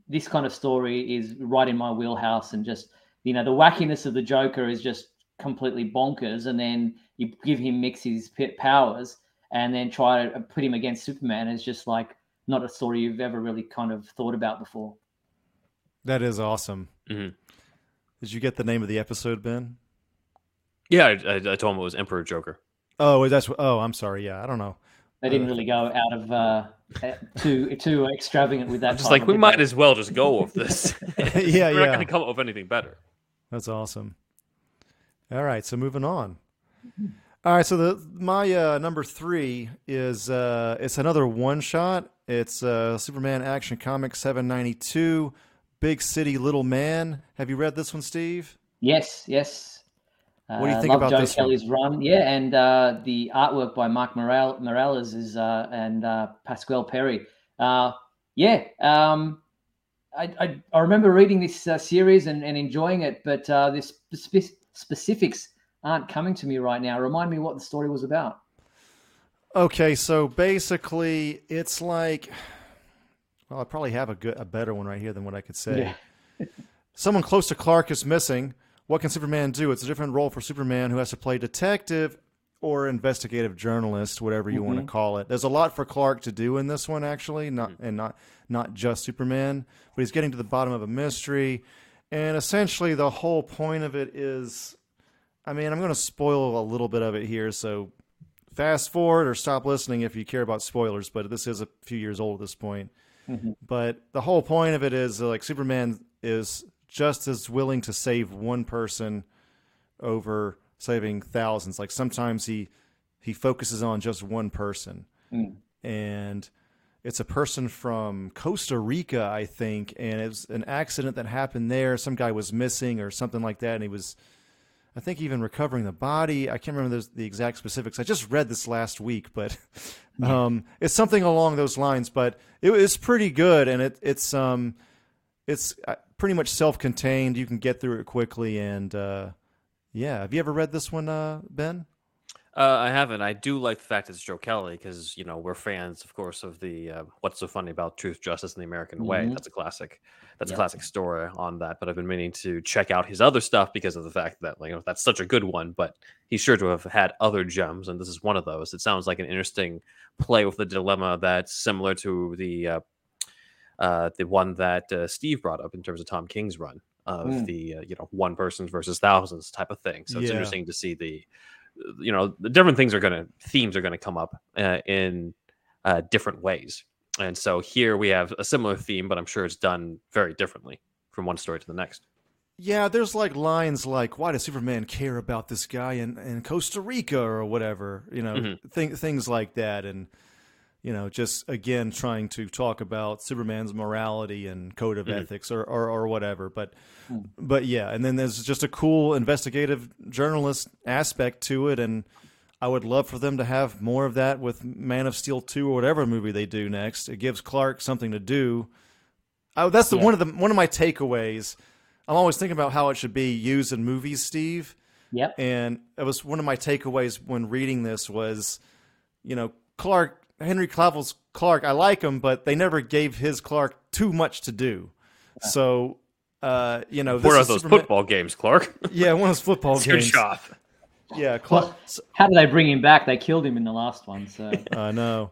this kind of story is right in my wheelhouse, and just you know the wackiness of the Joker is just completely bonkers, and then you give him Mixie's powers, and then try to put him against Superman is just like not a story you've ever really kind of thought about before. That is awesome. Mm-hmm. Did you get the name of the episode, Ben? Yeah, I, I, I told him it was Emperor Joker. Oh, that's oh, I'm sorry. Yeah, I don't know. They didn't really go out of uh, too too extravagant with that. Just like we might as well just go with [LAUGHS] this. [LAUGHS] yeah, We're yeah. not going to come up with anything better. That's awesome. All right, so moving on. All right, so the my uh, number three is uh, it's another one shot. It's uh, Superman Action Comics seven ninety two, Big City Little Man. Have you read this one, Steve? Yes, yes. What do you Uh, think love about Joe this one? Kelly's run? Yeah, and uh, the artwork by Mark Morel- Morales is uh, and uh, Pascual Ferry. Uh, yeah, um, I, I I remember reading this uh, series and, and enjoying it, but uh, the spe- specifics aren't coming to me right now. Remind me what the story was about. Okay, so basically, it's like, well, I probably have a good, a better one right here than what I could say. Yeah. [LAUGHS] Someone close to Clark is missing. What can Superman do? It's a different role for Superman, who has to play detective or investigative journalist, whatever you want to mm-hmm. call it. There's a lot for Clark to do in this one, actually, not mm-hmm. and not not just Superman, but he's getting to the bottom of a mystery, and essentially the whole point of it is, I mean, I'm going to spoil a little bit of it here, so fast forward or stop listening if you care about spoilers. But this is a few years old at this point. But the whole point of it is uh, like Superman is just as willing to save one person over saving thousands. Like sometimes he he focuses on just one person, and it's a person from Costa Rica, I think, and it was an accident that happened there. Some guy was missing or something like that, and he was. I think even recovering the body. I can't remember those, the exact specifics. I just read this last week, but [LAUGHS] um, it's something along those lines. But it was pretty good, and it, it's um, it's uh, pretty much self-contained. You can get through it quickly, and uh, yeah. Have you ever read this one, uh, Ben? Uh, I haven't. I do like the fact it's Joe Kelly because you know we're fans, of course, of the uh, "What's So Funny About Truth, Justice, and the American Way." Mhm. That's a classic. That's Yeah. a classic story on that. But I've been meaning to check out his other stuff because of the fact that like, you know that's such a good one. But he's sure to have had other gems, and this is one of those. It sounds like an interesting play with the dilemma that's similar to the uh, uh, the one that uh, Steve brought up in terms of Tom King's run of Mm. the uh, you know one persons versus thousands type of thing. So it's Yeah. interesting to see the you know the different things are going to themes are going to come up uh, in uh, different ways and so here we have a similar theme but i'm sure it's done very differently from one story to the next Yeah, there's like lines like, "Why does Superman care about this guy in, in Costa Rica or whatever?" You know, Mhm. thing, things like that, and you know, just again trying to talk about Superman's morality and code of Mhm. ethics or, or or whatever. But Hmm. but yeah, and then there's just a cool investigative journalist aspect to it, and I would love for them to have more of that with Man of Steel two or whatever movie they do next. It gives Clark something to do. Oh, that's the Yeah. one of the one of my takeaways. I'm always thinking about how it should be used in movies, Steve. Yep. And it was one of my takeaways when reading this was, you know, Clark Henry Cavill's Clark. I like him, but they never gave his Clark too much to do. So, uh, you know, this what are is those Superman- football games clark [LAUGHS] Yeah, one of those football it's your games. job Yeah, Clark. Well, how did they bring him back? They killed him in the last one, so. [LAUGHS] I know.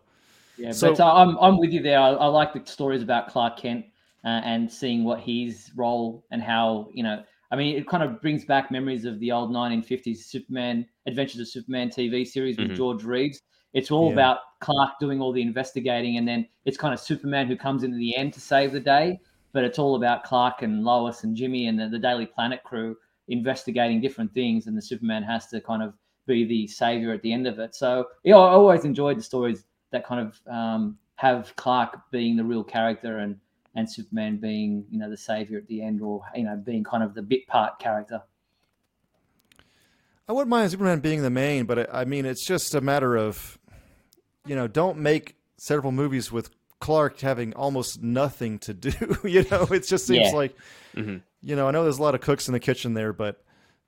Yeah, So- but uh, I'm I'm with you there. I, I like the stories about Clark Kent uh, and seeing what his role and how you know. I mean, it kind of brings back memories of the old 1950s Superman Adventures of Superman TV series with Mhm. George Reeves. It's all Yeah. about Clark doing all the investigating, and then it's kind of Superman who comes in at the end to save the day. But it's all about Clark and Lois and Jimmy and the, the Daily Planet crew investigating different things, and the Superman has to kind of be the savior at the end of it. So yeah, I always enjoyed the stories that kind of um, have Clark being the real character and and Superman being you know the savior at the end, or you know being kind of the bit part character. I wouldn't mind Superman being the main, but I, I mean, it's just a matter of, you know, don't make several movies with Clark having almost nothing to do. [LAUGHS] you know, it just seems Yeah. like, Mhm. you know, I know there's a lot of cooks in the kitchen there, but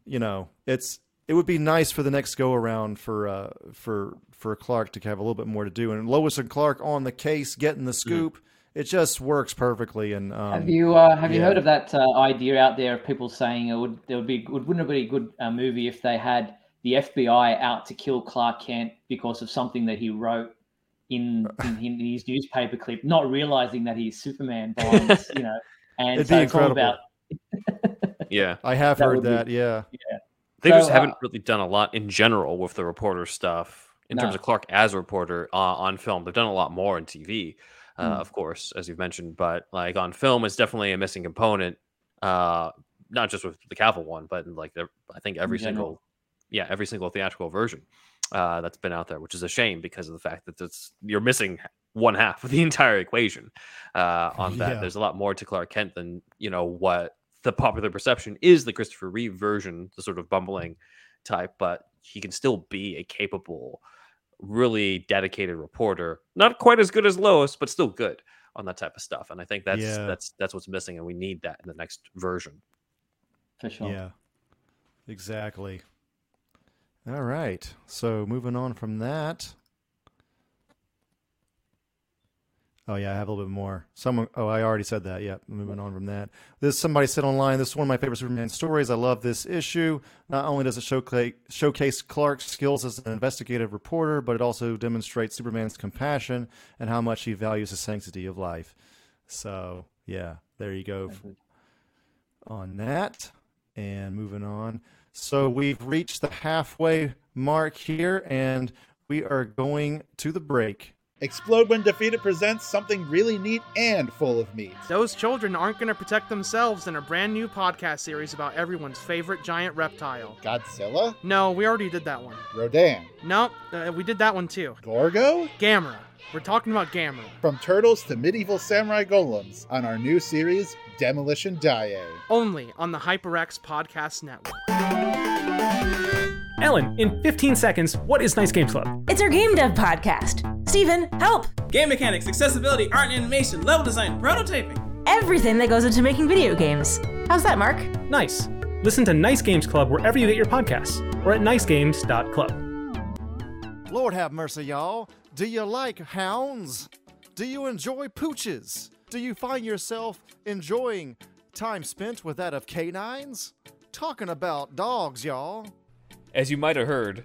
you know, it's it would be nice for the next go around for uh, for for Clark to have a little bit more to do, and Lois and Clark on the case, getting the scoop. It just works perfectly, and um, have you uh, have you heard of that uh, idea out there of people saying it would there would be would wouldn't it be a good uh, movie if they had the FBI out to kill Clark Kent because of something that he wrote in, [LAUGHS] in, in his newspaper clip, not realizing that he's Superman behind, this, you know, [LAUGHS] and It'd so be it's all incredible. about [LAUGHS] yeah I have That heard would be- that. Yeah. They So, just haven't uh, really done a lot in general with the reporter stuff in terms of Clark as a reporter uh, on film. They've done a lot more in TV, uh, Mm. of course, as you've mentioned, but like on film, it's definitely a missing component. Uh, not just with the Cavill one, but like the, I think every single, yeah, every single theatrical version uh, that's been out there, which is a shame because of the fact that it's you're missing one half of the [LAUGHS] entire equation uh, on that. Yeah. There's a lot more to Clark Kent than you know what the popular perception is the Christopher Reeve version, the sort of bumbling type, but he can still be a capable, really dedicated reporter. Not quite as good as Lois, but still good on that type of stuff. And I think that's Yeah. that's that's what's missing, and we need that in the next version. For sure. Yeah, exactly. All right. So moving on from that. Oh yeah, I have a little bit more. Someone. Oh, I already said that. Yeah, moving on from that. This somebody said online. This is one of my favorite Superman stories. I love this issue. Not only does it showcase showcase Clark's skills as an investigative reporter, but it also demonstrates Superman's compassion and how much he values the sanctity of life. So yeah, there you go on that. And moving on. So we've reached the halfway mark here, and we are going to the break. Explode When Defeated presents something really neat and full of meat. Those children aren't going to protect themselves in a brand new podcast series about everyone's favorite giant reptile. Godzilla? No, we already did that one. Rodan? No, uh, we did that one too. Gorgo? Gamera. We're talking about Gamera. From turtles to medieval samurai golems on our new series, Demolition Daiei. Only on the HyperX Podcast Network. Ellen, in 15 seconds, what is Nice Games Club? It's our game dev podcast. Steven, help! Game mechanics, accessibility, art and animation, level design, prototyping. Everything that goes into making video games. How's that, Mark? Nice. Listen to Nice Games Club wherever you get your podcasts or at nicegames.club. Lord have mercy, y'all. Do you like hounds? Do you enjoy pooches? Do you find yourself enjoying time spent with that of canines? Talking about dogs, y'all. As you might have heard,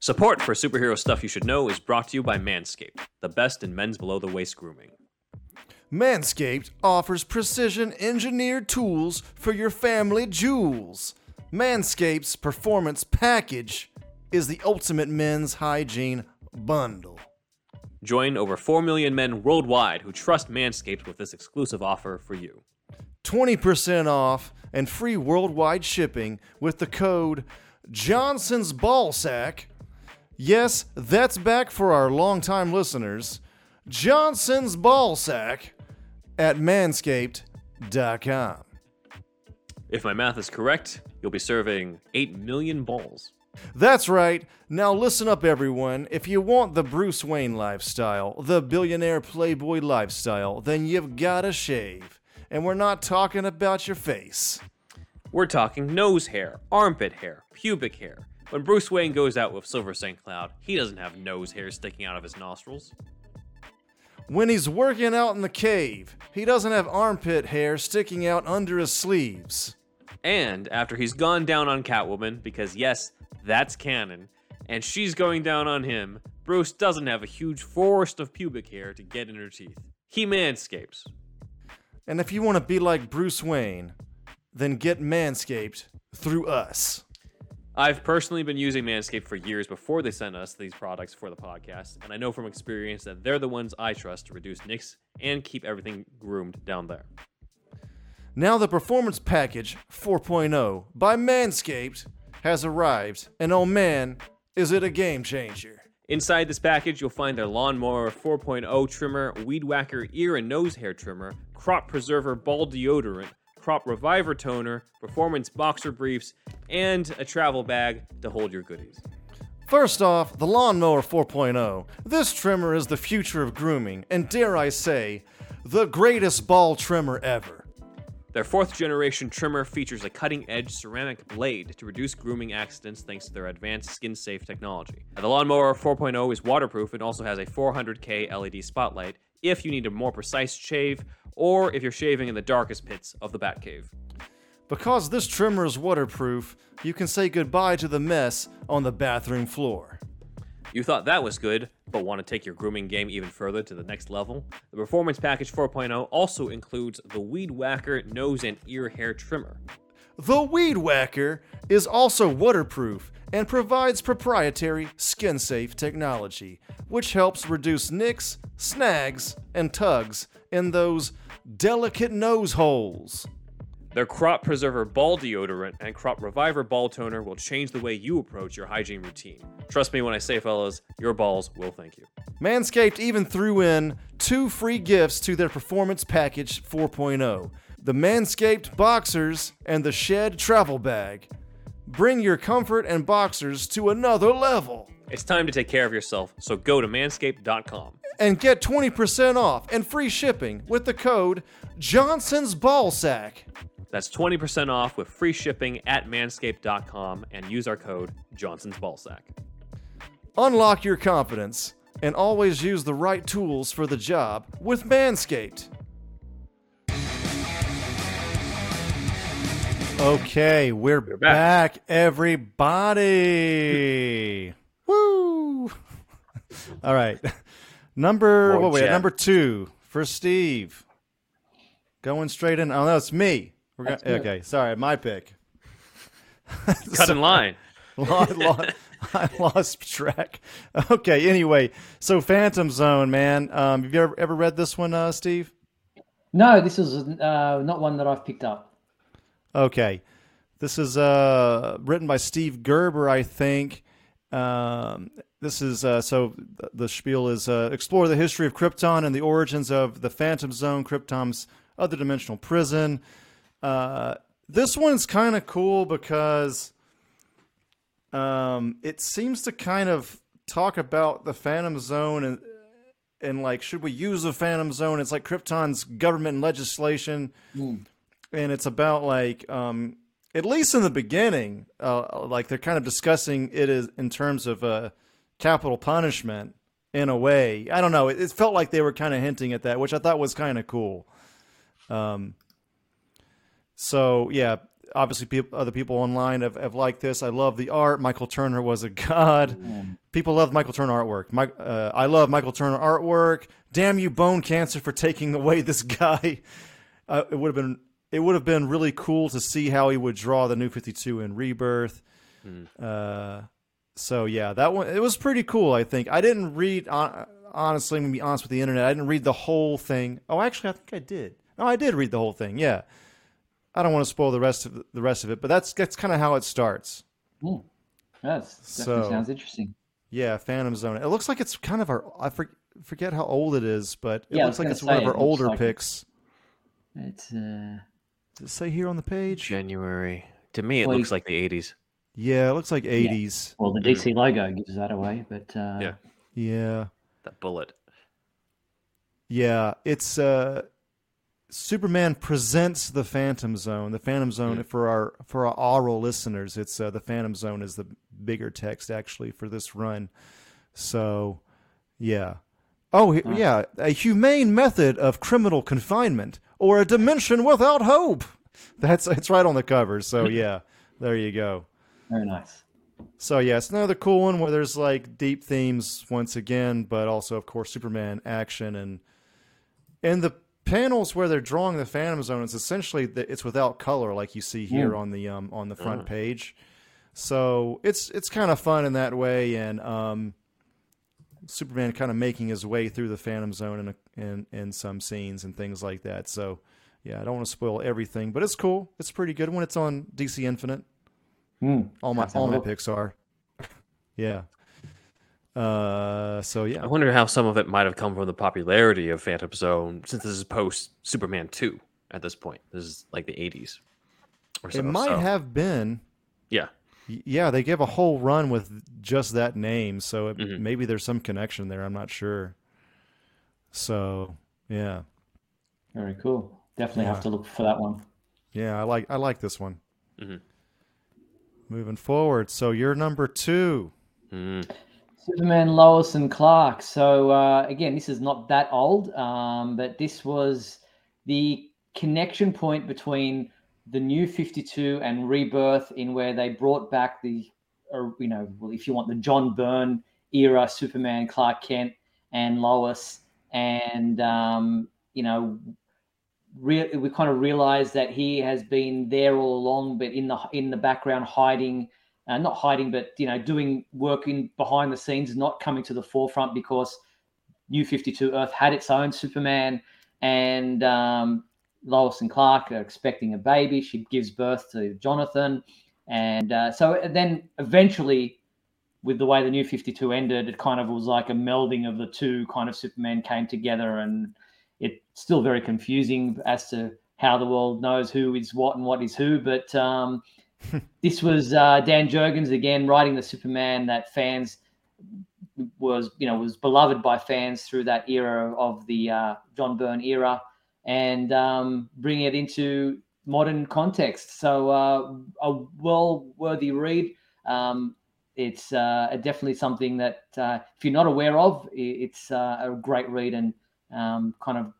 Support for Superhero Stuff You Should Know is brought to you by Manscaped, the best in men's below the waist grooming. Manscaped offers precision engineered tools for your family jewels. Manscaped's performance package is the ultimate men's hygiene bundle. Join over 4 million men worldwide who trust Manscaped with this exclusive offer for you. 20% off and free worldwide shipping with the code Johnson's Ballsack. Yes, that's back for our longtime listeners. Johnson's Ballsack at manscaped.com. If my math is correct, you'll be serving 8 million balls. That's right. Now listen up, everyone. If you want the Bruce Wayne lifestyle, the billionaire playboy lifestyle, then you've got to shave. And we're not talking about your face. We're talking nose hair, armpit hair, pubic hair. When Bruce Wayne goes out with Silver St. Cloud, he doesn't have nose hair sticking out of his nostrils. When he's working out in the cave, he doesn't have armpit hair sticking out under his sleeves. And after he's gone down on Catwoman, because yes, that's canon, and she's going down on him, Bruce doesn't have a huge forest of pubic hair to get in her teeth. He manscapes. And if you want to be like Bruce Wayne, then get Manscaped through us. I've personally been using Manscaped for years before they sent us these products for the podcast, and I know from experience that they're the ones I trust to reduce nicks and keep everything groomed down there. Now the Performance Package 4.0 by Manscaped has arrived, and oh man, is it a game changer. Inside this package, you'll find their Lawnmower 4.0 trimmer, Weed Whacker ear and nose hair trimmer, Crop Preserver ball deodorant, Crop Reviver toner, Performance boxer briefs, and a travel bag to hold your goodies. First off, the Lawnmower 4.0. This trimmer is the future of grooming, and dare I say, the greatest ball trimmer ever. Their fourth generation trimmer features a cutting edge ceramic blade to reduce grooming accidents thanks to their advanced skin safe technology. The Lawnmower 4.0 is waterproof and also has a 400K LED spotlight if you need a more precise shave or if you're shaving in the darkest pits of the Batcave. Because this trimmer is waterproof, you can say goodbye to the mess on the bathroom floor. You thought that was good, but want to take your grooming game even further to the next level? The Performance Package 4.0 also includes the Weed Whacker nose and ear hair trimmer. The Weed Whacker is also waterproof and provides proprietary skin safe technology, which helps reduce nicks, snags, and tugs in those delicate nose holes. Their Crop Preserver Ball Deodorant and Crop Reviver Ball Toner will change the way you approach your hygiene routine. Trust me when I say, fellas, your balls will thank you. Manscaped even threw in two free gifts to their Performance Package 4.0 the Manscaped Boxers and the Shed Travel Bag. Bring your comfort and boxers to another level. It's time to take care of yourself, so go to manscaped.com. And get 20% off and free shipping with the code Johnson's Ballsack. That's 20% off with free shipping at manscaped.com and use our code Johnson's Ballsack. Unlock your confidence and always use the right tools for the job with Manscaped. Okay, we're, back. back. everybody. Woo! [LAUGHS] All right. Number World what wait, champ. number 2 for Steve. Going straight in. Oh no, it's me. We're That's gonna, good. okay, sorry, my pick. [LAUGHS] Cut in line. [LAUGHS] Lo- lo- I lost track. Okay, anyway, so Phantom Zone, man. Um, have you ever, ever read this one, uh, Steve? No, this is uh, not one that I've picked up. Okay, this is uh, written by Steve Gerber, I think. Um, this is uh, so the spiel is uh, explore the history of Krypton and the origins of the Phantom Zone, Krypton's other dimensional prison. Uh, this one's kind of cool because um, it seems to kind of talk about the Phantom Zone and and like should we use the Phantom Zone? It's like Krypton's government and legislation, and it's about like um, at least in the beginning, uh, like they're kind of discussing it is in terms of uh, capital punishment in a way. I don't know. It, it felt like they were kind of hinting at that, which I thought was kind of cool. Um, so yeah, obviously peop other people online have, have liked this. I love the art. Michael Turner was a [LAUGHS] god. People love Michael Turner artwork. My, uh, I love Michael Turner artwork. Damn you, Bone Cancer, for taking away this [LAUGHS] guy. Uh, it would have been it would have been really cool to see how he would draw the New Fifty Two in Rebirth. Uh, so yeah, that one it was pretty cool. I think I didn't read hon- honestly. I'm gonna be honest with the internet. I didn't read the whole thing. Oh, actually, I think I did. No, I did read the whole thing. Yeah, I don't want to spoil the rest of the rest of it, but that's that's kind of how it starts. Hmm. That's So- sounds interesting. Yeah, Phantom Zone. It looks like it's kind of our. I for, forget how old it is, but it Yeah, looks like it's one of our older like picks. It's uh, Does it say here on the page? January. To me, it Well, looks like the 80s. Yeah, it looks like 80s. well, the DC logo gives that away, but uh, Yeah. Yeah. That bullet. Yeah, it's uh Superman presents the Phantom Zone. The Phantom Zone for our for our oral listeners, it's uh, the Phantom Zone is the bigger text actually for this run. So, yeah. Oh, he- yeah, a humane method of criminal confinement or a dimension without hope. That's it's right on the cover. So, [LAUGHS] yeah. There you go. very nice. So yeah, it's another cool one where there's like deep themes once again, but also of course Superman action and and the panels where they're drawing the Phantom Zone. It's essentially the, it's without color, like you see here on the um on the front page. So it's it's kind of fun in that way, and um, Superman kind of making his way through the Phantom Zone in, a, in in some scenes and things like that. So yeah, I don't want to spoil everything, but it's cool. It's pretty good when it's on DC Infinite. Hmm. All my Have to have all my look. picks are. Yeah. Uh. So yeah. I wonder how some of it might have come from the popularity of Phantom Zone, since this is post Superman 2 at this point. This is like the 80s. Or so, it might so- have been. Yeah. Y- Yeah, they gave a whole run with just that name, so it, Mhm. maybe there's some connection there. I'm not sure. So yeah, Very cool. Definitely Yeah. have to look for that one. Yeah, I like I like this one. Mhm. Moving forward, so you're number two. Mm. Superman, Lois, and Clark. So uh, again, this is not that old, um, but this was the connection point between the New Fifty Two and Rebirth, in where they brought back the, or you know, well, if you want the John Byrne era Superman, Clark Kent, and Lois, and um, you know, re- we kind of realized that he has been there all along, but in the in the background hiding uh, not hiding, but you know, doing work in behind the scenes, not coming to the forefront because New Fifty Two Earth had its own Superman, and um, Lois and Clark are expecting a baby. She gives birth to Jonathan, and uh, so then eventually, with the way the New Fifty Two ended, it kind of was like a melding of the two kind of Superman came together, and it's still very confusing as to how the world knows who is what and what is who, but. Um, [LAUGHS] this was uh, Dan Jurgens again writing the Superman that fans was you know was beloved by fans through that era of the uh, John Byrne era, and um, bring it into modern context. So uh, a well worthy read. Um, it's uh, definitely something that uh, if you're not aware of, it's uh, a great read and um, kind of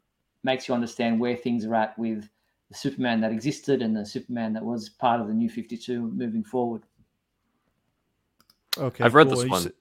makes you understand where things are at with the Superman that existed and the Superman that was part of the New Fifty Two moving forward. Okay, I've read cool. this one.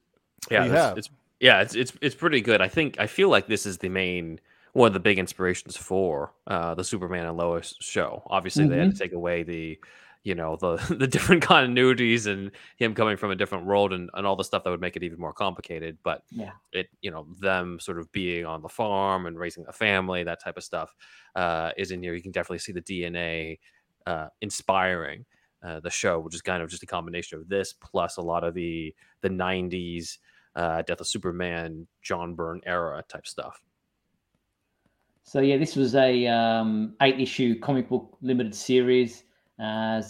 Yeah, you it's, it's yeah, it's it's it's pretty good. I think I feel like this is the main one of the big inspirations for uh, the Superman and Lois show. Obviously, they had to take away the you know the [LAUGHS] the different continuities and him coming from a different world and, and all the stuff that would make it even more complicated. But Yeah. it you know them sort of being on the farm and raising a family that type of stuff uh, is in here. You can definitely see the DNA uh, inspiring uh, the show, which is kind of just a combination of this plus a lot of the the '90s uh, Death of Superman, John Byrne era type stuff. So yeah, this was a um, eight issue comic book limited series. Uh,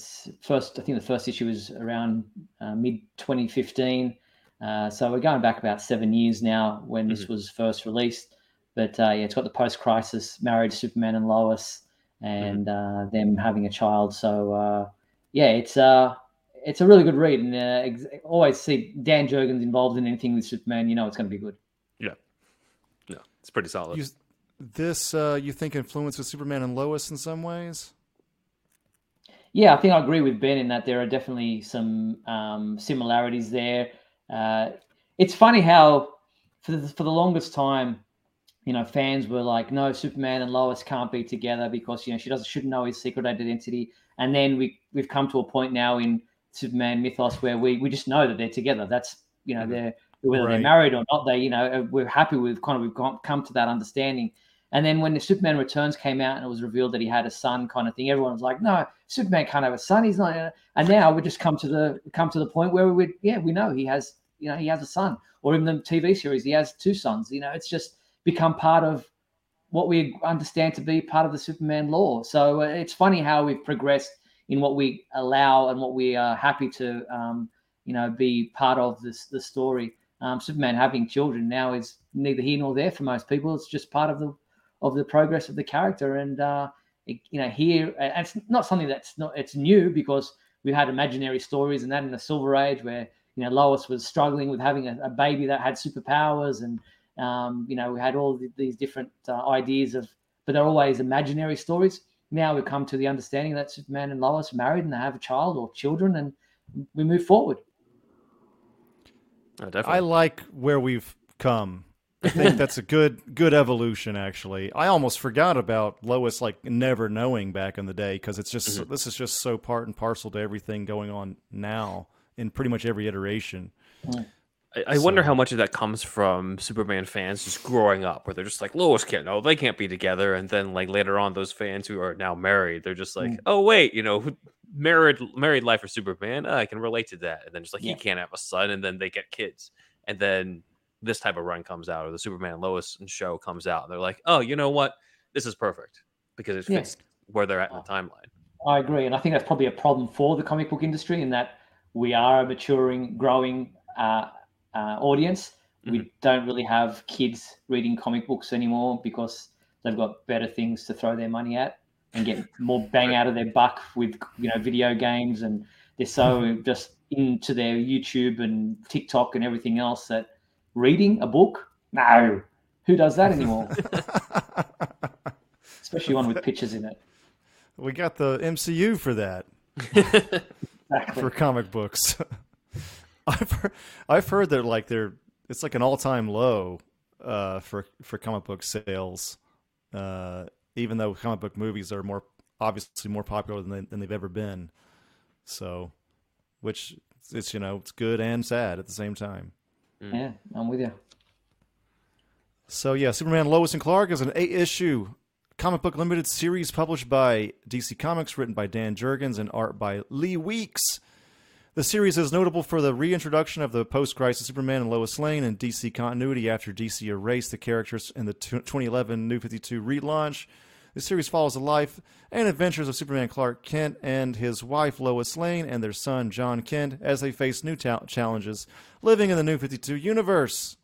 first, I think the first issue was around uh, mid 2015. Uh, so we're going back about seven years now when this was first released. But uh, yeah, it's got the post crisis marriage Superman and Lois, and uh, them having a child. So uh, yeah, it's uh, it's a really good read, and uh, ex- always see Dan Jurgens involved in anything with Superman. You know, it's going to be good. Yeah, yeah, it's pretty solid. You, this uh, you think influences Superman and Lois in some ways? Yeah, I think I agree with Ben in that there are definitely some um, similarities there. Uh, it's funny how for the, for the longest time, you know, fans were like, "No, Superman and Lois can't be together because you know she doesn't shouldn't know his secret identity." And then we we've come to a point now in Superman mythos where we we just know that they're together. That's you know they're whether they're married or not. They you know uh, we're happy with kind of we've come to that understanding. And then when the Superman Returns came out and it was revealed that he had a son, kind of thing, everyone was like, "No, Superman can't have a son. He's not." uh," And now we just come to the come to the point where we would, yeah, we know he has, you know, he has a son, or even the TV series, he has two sons. You know, it's just become part of what we understand to be part of the Superman lore. So uh, it's funny how we've progressed in what we allow and what we are happy to, um, you know, be part of this the story. Um, Superman having children now is neither here nor there for most people. It's just part of the of the progress of the character, and uh, it, you know, here and it's not something that's not it's new because we've had imaginary stories and that in the Silver Age where you know Lois was struggling with having a, a baby that had superpowers and um, you know we had all th- these different uh, ideas of but they're always imaginary stories now we've come to the understanding that superman and lois are married and they have a child or children and we move forward Oh, definitely. I like where we've come. I think that's a good good evolution. Actually, I almost forgot about Lois like never knowing back in the day because it's just Mm-hmm. this is just so part and parcel to everything going on now in pretty much every iteration. I, I wonder how much of that comes from Superman fans just growing up, where they're just like, Lois can't, no, they can't be together. And then, like, later on, those fans who are now married, they're just like, Mm. oh, wait, you know, married married life for Superman, uh, I can relate to that. And then just like, Yeah. he can't have a son, and then they get kids. And then this type of run comes out, or the Superman Lois and Lois show comes out, they're like, oh, you know what? This is perfect because it fits where they're at in the timeline. I agree, and I think that's probably a problem for the comic book industry in that we are a maturing, growing uh, uh, audience. We don't really have kids reading comic books anymore because they've got better things to throw their money at. and get more [LAUGHS] bang out of their buck with you know video games, and they're so [LAUGHS] just into their YouTube and TikTok and everything else that reading a book, no, who does that anymore? [LAUGHS] Especially one with pictures in it. We got the MCU for that. [LAUGHS] Exactly. for comic books. [LAUGHS] I've heard, I've heard that like they're it's like an all time low uh, for for comic book sales, uh, even though comic book movies are more obviously more popular than, they, than they've ever been. So, which it's you know it's good and sad at the same time. Mm. Yeah, I'm with you. So yeah, Superman Lois and Clark is an eight issue comic book limited series published by DC Comics, written by Dan Jurgens and art by Lee Weeks. The series is notable for the reintroduction of the post-crisis Superman and Lois Lane in DC continuity after DC erased the characters in the 2011 New 52 relaunch. The series follows the life and adventures of Superman Clark Kent and his wife Lois Lane and their son John Kent as they face new ta- challenges living in the New 52 universe.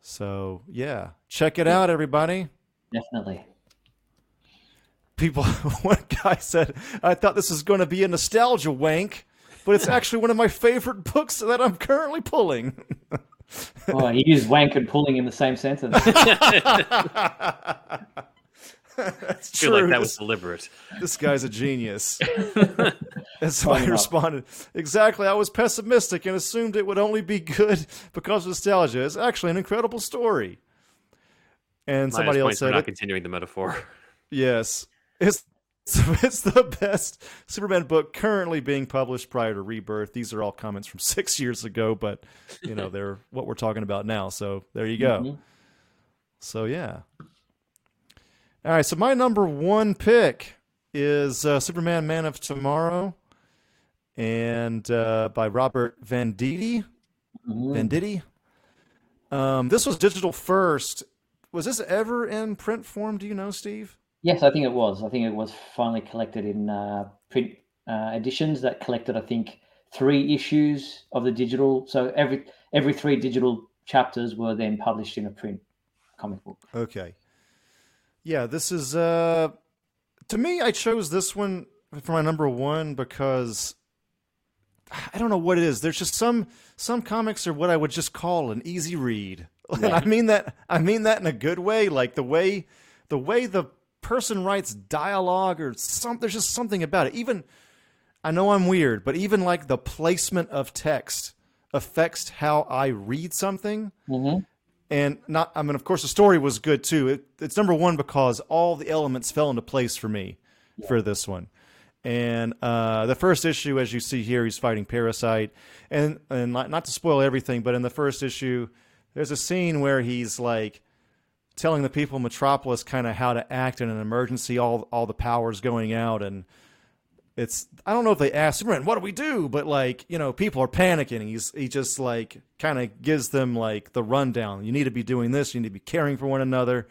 So, yeah, check it out, everybody. Definitely. People, [LAUGHS] one guy said, I thought this was going to be a nostalgia wank, but it's [LAUGHS] actually one of my favorite books that I'm currently pulling. [LAUGHS] [LAUGHS] Oh, he used wank and pulling in the same sentence. [LAUGHS] That's I feel like that was deliberate. This guy's a genius. [LAUGHS] That's Funny why I responded. Exactly. I was pessimistic and assumed it would only be good because of nostalgia. It's actually an incredible story. And Minus somebody else said, not it, continuing the metaphor. yes, it's, [LAUGHS] it's the best Superman book currently being published prior to Rebirth. These are all comments from [LAUGHS] six years ago, but, you know, they're what we're talking about now. So there you go. Mhm. So yeah. All right. So my number one pick is uh, Superman: Man of Tomorrow, and uh, by Robert Venditti. Mhm. Venditti. Um, this was digital first. Was this ever in print form? Do you know, Steve? Yes, I think it was. I think it was finally collected in uh, print uh, editions that collected, I think, three issues of the digital. So every every three digital chapters were then published in a print comic book. Okay. Yeah, this is uh to me I chose this one for my number 1 because I don't know what it is. There's just some some comics are what I would just call an easy read. [LAUGHS] And I mean that I mean that in a good way, like the way the way the person writes dialogue or some there's just something about it. Even I know I'm weird, but even like the placement of text affects how I read something. Mm-hmm. and not i mean of course the story was good too. It, it's number one because all the elements fell into place for me for this one. And uh, the first issue as you see here he's fighting parasite. And and not, not to spoil everything but in the first issue there's a scene where he's like telling the people in metropolis kind of how to act in an emergency all all the powers going out and it's I don't know if they ask Superman, what do we do? But like, you know, people are panicking. He's he just like kind of gives them like the rundown. You need to be doing this, you need to be caring for one another.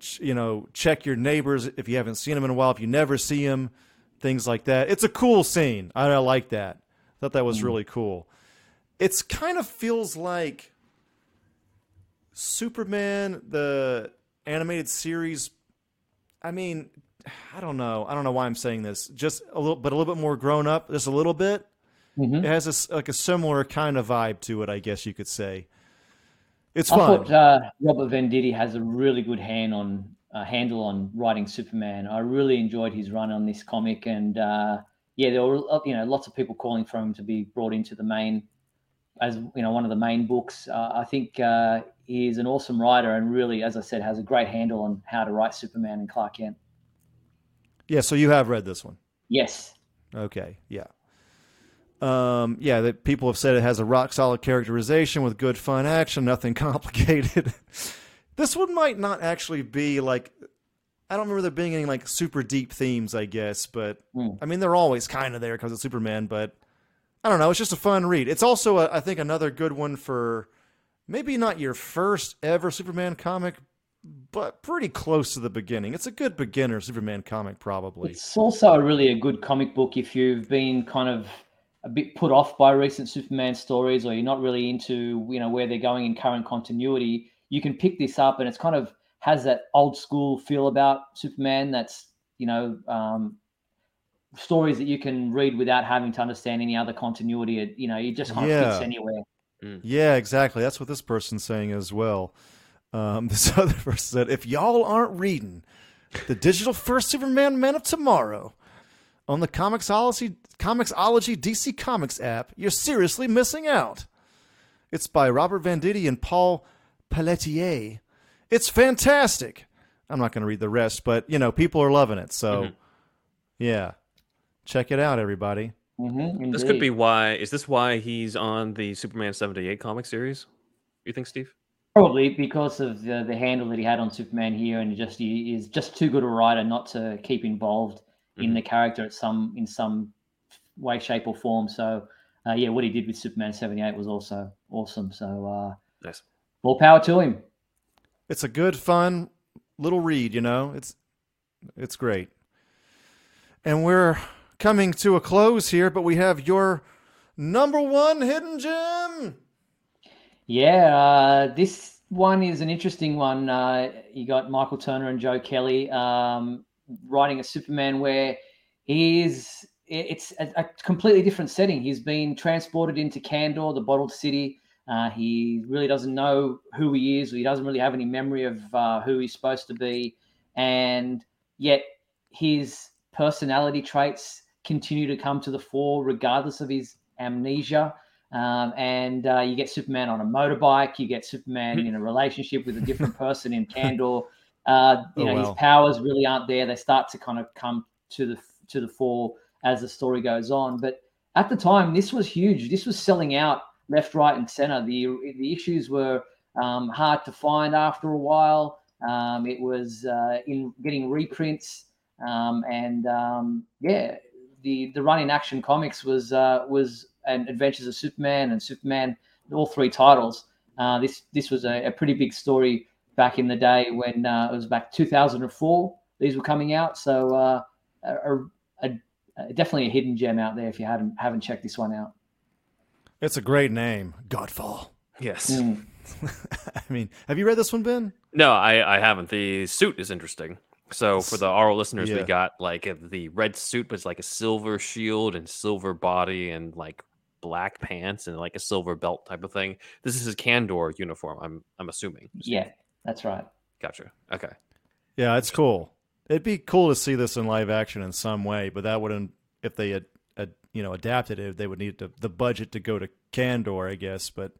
Ch- You know, check your neighbors if you haven't seen them in a while, if you never see them, things like that. It's a cool scene. I, I like that. I thought that was hmm. really cool. It's kind of feels like Superman the animated series I mean, I don't know. I don't know why I'm saying this. Just a little, but a little bit more grown up, just a little bit. Mhm. It has a like a similar kind of vibe to it, I guess you could say. It's I fun. thought uh, Robert Venditti has a really good hand on uh, handle on writing Superman. I really enjoyed his run on this comic, and uh, yeah, there were uh, you know lots of people calling for him to be brought into the main as you know one of the main books. Uh, I think uh, is an awesome writer, and really, as I said, has a great handle on how to write Superman and Clark Kent. yeah, so you have read this one. Yes, Okay, yeah. Um, yeah, that people have said it has a rock solid characterization with good fun action, nothing [LAUGHS] complicated. this one might not actually be like I don't remember there being any like super deep themes, I guess, but Hmm. I mean they're always kind of there because it's Superman, but I don't know, it's just a fun read. It's also a, I think another good one for maybe not your first ever Superman comic, but pretty close to the beginning. It's a good beginner Superman comic probably. It's also a really a good comic book if you've been kind of a bit put off by recent Superman stories, or you're not really into you know where they're going in current continuity. You can pick this up, and it's kind of has that old school feel about Superman. That's you know um, stories that you can read without having to understand any other continuity. You know, it just kind of Yeah. fits anywhere. Yeah, exactly. That's what this person's saying as well. Um, [LAUGHS] this other person said, if y'all aren't reading the digital first Superman Men of Tomorrow on the Comixology, Comixology DC Comics app, you're seriously missing out. It's by Robert Venditti and Paul Pelletier. It's fantastic. I'm not going to read the rest, but, you know, people are loving it. So, yeah. Check it out, everybody. Mm-hmm, This could be why. Is this why he's on the Superman seventy eight comic series? You think, Steve? Probably because of the, the handle that he had on Superman here, and he just he is just too good a writer not to keep involved in Mhm. the character at some in some way, shape, or form. So, uh, yeah, what he did with Superman seventy eight was also awesome. So, uh, Nice. more power to him. It's a good, fun little read. You know, it's it's great. And we're coming to a close here, but we have your number one hidden gem. Yeah, uh, this one is an interesting one. Uh, you got Michael Turner and Joe Kelly um, writing a Superman where he is. It's a, a completely different setting. He's been transported into Kandor, the bottled city. Uh, he really doesn't know who he is. He doesn't really have any memory of uh, who he's supposed to be, and yet his personality traits continue to come to the fore, regardless of his amnesia. Um, and uh, you get Superman on a motorbike. You get Superman in a relationship with a different [LAUGHS] person in Kandor. Uh, you Oh, know wow. his powers really aren't there. They start to kind of come to the to the fore as the story goes on. But at the time, this was huge. This was selling out left, right, and center. The the issues were um, hard to find after a while. Um, it was uh, in getting reprints, um, and um, yeah, the the run in Action Comics was uh, was an Adventures of Superman and Superman, all three titles. Uh, this this was a, a pretty big story back in the day when uh, it was back 2004. These were coming out, so uh, a, a, a, definitely a hidden gem out there if you hadn't haven't checked this one out. It's a great name, Godfall. Yes. Mm. [LAUGHS] I mean, have you read this one, Ben? No, I, I haven't. The suit is interesting. So for the RO listeners, Yeah. we got like the red suit, but it's like a silver shield and silver body and like black pants and like a silver belt type of thing. This is his Kandor uniform. I'm I'm assuming. Yeah, that's right. Gotcha. Okay. Yeah, it's cool. It'd be cool to see this in live action in some way, but that wouldn't if they had, had you know adapted it. They would need to, the budget to go to Kandor, I guess. But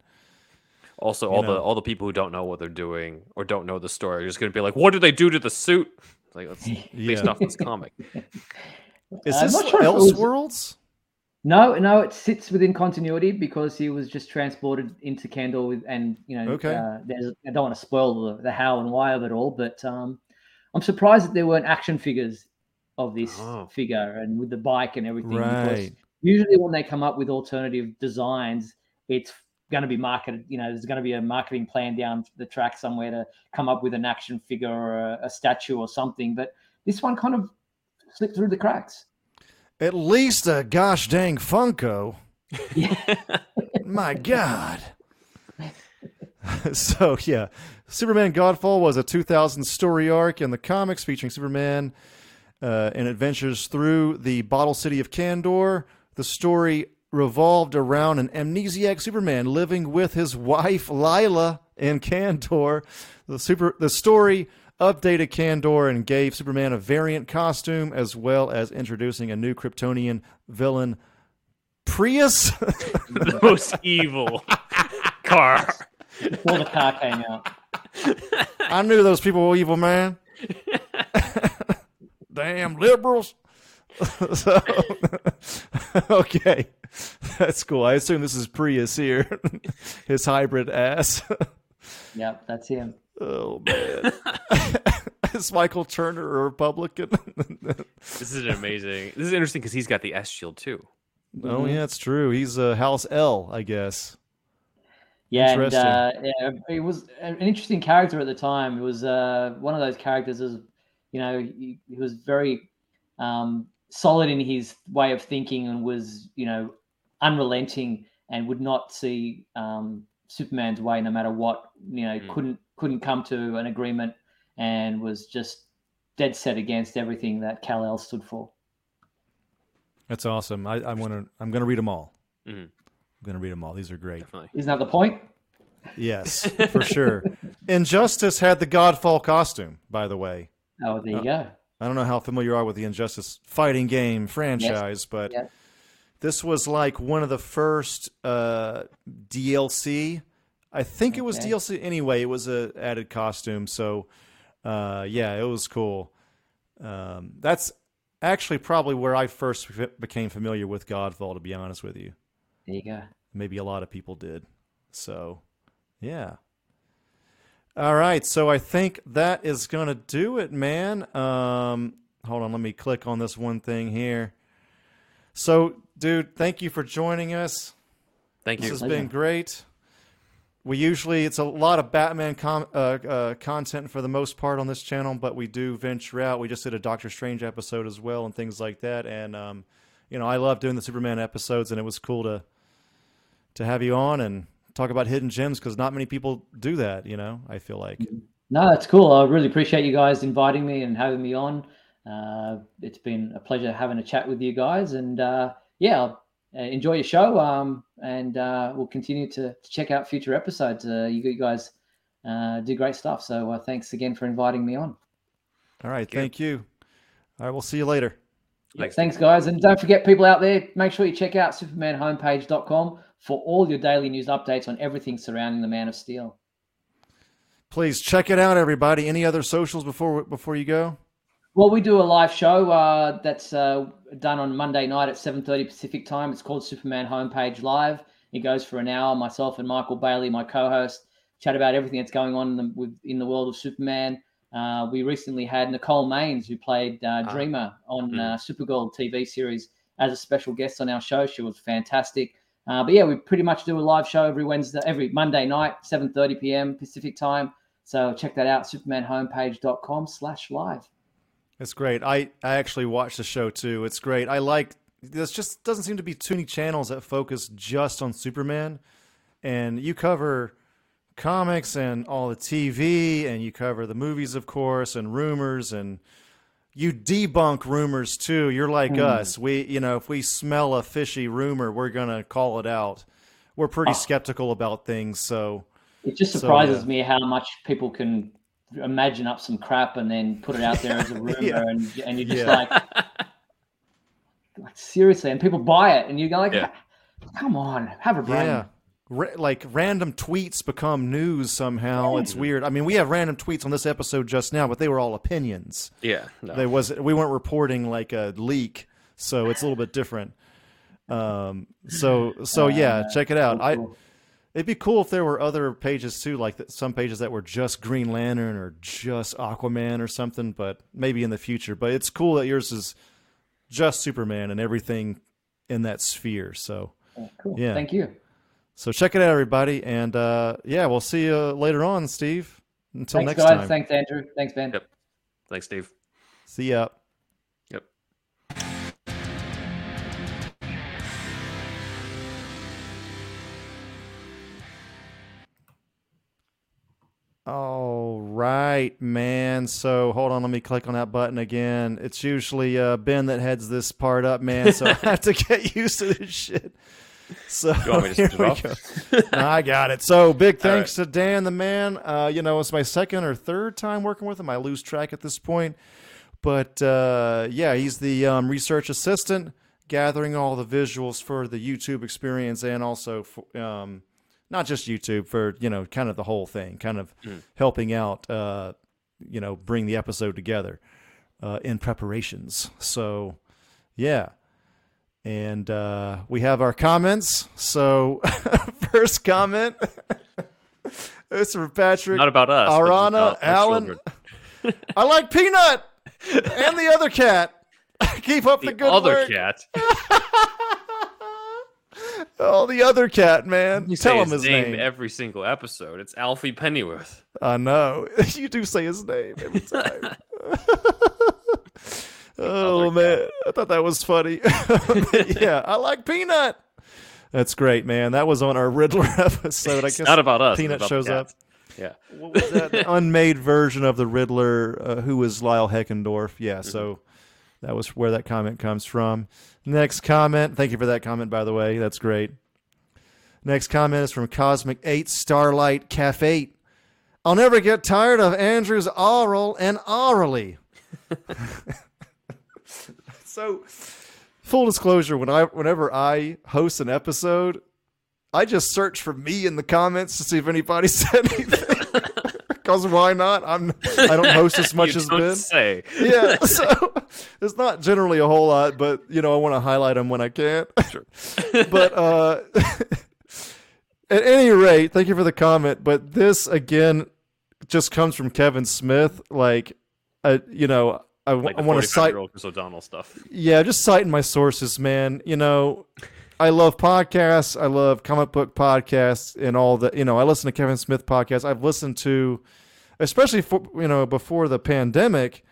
Also, You all know. the all the people who don't know what they're doing or don't know the story are just going to be like, "What did they do to the suit?" Like that's [LAUGHS] based off this comic. [LAUGHS] is this not sure if it Elseworlds? No, no, it sits within continuity because he was just transported into Kandor with, and you know, Okay. uh, there's, I don't want to spoil the, the how and why of it all, but um, I'm surprised that there weren't action figures of this Oh. figure and with the bike and everything. Because Right. usually when they come up with alternative designs, it's going to be marketed. You know, there's going to be a marketing plan down the track somewhere to come up with an action figure or a, a statue or something. But this one kind of slipped through the cracks. At least a gosh dang Funko. [LAUGHS] My God. [LAUGHS] so yeah, Superman Godfall was a 2000 story arc in the comics featuring Superman uh, and adventures through the bottle city of Kandor. The story revolved around an amnesiac Superman living with his wife Lyla in Kandor. The super the story updated Kandor and gave Superman a variant costume as well as introducing a new Kryptonian villain Prius. [LAUGHS] the most evil [LAUGHS] car. Before the car came out. I knew those people were evil, man. [LAUGHS] Damn liberals. [LAUGHS] so, [LAUGHS] okay, that's cool. I assume this is Prius here, [LAUGHS] his hybrid ass. Yep, that's him. oh man, is Michael Turner a Republican? This is amazing. This is interesting because he's got the S shield too. oh yeah, it's true. He's uh, House El, I guess. Yeah, and uh, yeah, it was an interesting character at the time. It was uh, one of those characters, as you know, he, he was very um, solid in his way of thinking and was, you know, unrelenting and would not see um, Superman's way no matter what. You know, Mm. couldn't couldn't come to an agreement and was just dead set against everything that Kal El stood for. That's awesome. I, I want to. I'm going to read them all. Mhm. I'm going to read them all. These are great. Definitely. Isn't that the point? Yes, for sure. [LAUGHS] Injustice had the Godfall costume, by the way. Oh, there you Uh, go. I don't know how familiar you are with the Injustice fighting game franchise, but Yes. this was like one of the first uh, DLC. I think it was DLC anyway. It was a added costume, so uh, yeah, it was cool. Um, that's actually probably where I first became familiar with Godfall. To be honest with you, There you go. maybe a lot of people did. So, yeah. All right, so I think that is going to do it, man. Um, hold on, let me click on this one thing here. So, dude, thank you for joining us. Thank you. This has been great. We usually it's a lot of Batman com- uh, uh, content for the most part on this channel, but we do venture out. We just did a Doctor Strange episode as well and things like that. And um, you know, I love doing the Superman episodes, and it was cool to to have you on and talk about hidden gems because not many people do that. You know, I feel like No, that's cool. I really appreciate you guys inviting me and having me on. Uh, it's been a pleasure having a chat with you guys, and uh, yeah, uh, enjoy your show. Um, and uh, we'll continue to, to check out future episodes. Uh, you, you guys uh, do great stuff. So uh, thanks again for inviting me on. all right. you. Thank you. All right, we'll see you later. Thanks. Thanks, guys. And don't forget, people out there, make sure you check out supermanhomepage.com for all your daily news updates on everything surrounding the Man of Steel. Please check it out, everybody. Any other socials before before you go? Well, we do a live show uh, that's uh, done on Monday night at 7:30 Pacific time. It's called Superman Homepage Live. It goes for an hour. Myself and Michael Bailey, my co-host, chat about everything that's going on in the, with, in the world of Superman. Uh, we recently had Nicole Maines, who played uh, Ah. Dreamer on Hmm. uh, Supergirl TV series, as a special guest on our show. She was fantastic. Uh, but yeah, we pretty much do a live show every Wednesday, every Monday night, 7:30 p.m. Pacific time. So check that out, supermanhomepage.com/live. It's great. I, I actually watched the show too. It's great. I like this just doesn't seem to be too many channels that focus just on Superman. And you cover comics and all the TV and you cover the movies of course and rumors and you debunk rumors too. You're like hmm. us. We you know, if we smell a fishy rumor, we're going to call it out. We're pretty Oh. skeptical about things, so It just So, surprises yeah. me how much people can imagine up some crap and then put it out there as a [LAUGHS] rumor, Yeah. and and you're just Yeah. like, like seriously, and people buy it, and you go like, come on, have a brain. Ra- like random tweets become news somehow. It's weird. I mean, we have random tweets on this episode just now, but they were all opinions. Yeah. No. They was we weren't reporting like a leak, so it's a little bit different. Um. So so yeah, check it out. I it'd be cool if there were other pages too, like th- some pages that were just Green Lantern or just Aquaman or something. But maybe in the future. But it's cool that yours is just Superman and everything in that sphere. So. cool. yeah. Thank you. So check it out, everybody, and uh, yeah, we'll see you later on, Steve. Until Thanks, next guys. time. Thanks, Andrew. Thanks, Ben. Yep. Thanks, Steve. see ya. Yep. All right, man. So hold on, let me click on that button again. It's usually uh, Ben that heads this part up, man. So [LAUGHS] I have to get used to this shit. So You want me to [LAUGHS] here switch we it off? go. No, I got it. So big thanks to Dan, the man. Uh, you know, it's my second or third time working with him. I lose track at this point. But uh, yeah, he's the um, research assistant, gathering all the visuals for the YouTube experience, and also for, um, not just YouTube for you know kind of the whole thing, kind of helping out, uh, you know, bring the episode together uh, in preparations. So yeah. And uh, we have our comments. So, [LAUGHS] first comment [LAUGHS] it's from Patrick. Not about us. Arana, about our Allen. children. [LAUGHS] I like Peanut and the other cat. Keep up the, The good other work. cat. Oh, the other cat, man. You Tell say him his name, name. every single episode. It's Alfie Pennyworth. I know. You do say his name every time. Oh, Other man. I thought that was funny. [LAUGHS] [LAUGHS] yeah, I like Peanut. That's great, man. That was on our Riddler [LAUGHS] episode. I guess not about us. Peanut about shows up. Yeah. what was that? The unmade version of the Riddler, uh, who was Lyle Heckendorf. Yeah, so that was where that comment comes from. Next comment. Thank you for that comment, by the way. That's great. Next comment is from Cosmic 8 Starlight Cafe. I'll never get tired of Andrew's oral and orally. So, full disclosure, when I whenever I host an episode, I just search for me in the comments to see if anybody [LAUGHS] said anything. Because why not? I'm I don't host as [LAUGHS] much as don't Ben. say. Yeah, so it's not generally a whole lot, but you know I want to highlight them when I can. Sure. [LAUGHS] But uh, at any rate, thank you for the comment. But this again just comes from Kevin Smith. Like, uh, you know, I, Like the want to cite 45-year-old Chris O'Donnell stuff. yeah, just citing my sources, man. You know, I love podcasts. I love comic book podcasts and all the. You know, I listen to Kevin Smith podcasts. I've listened to, especially for you know before the pandemic,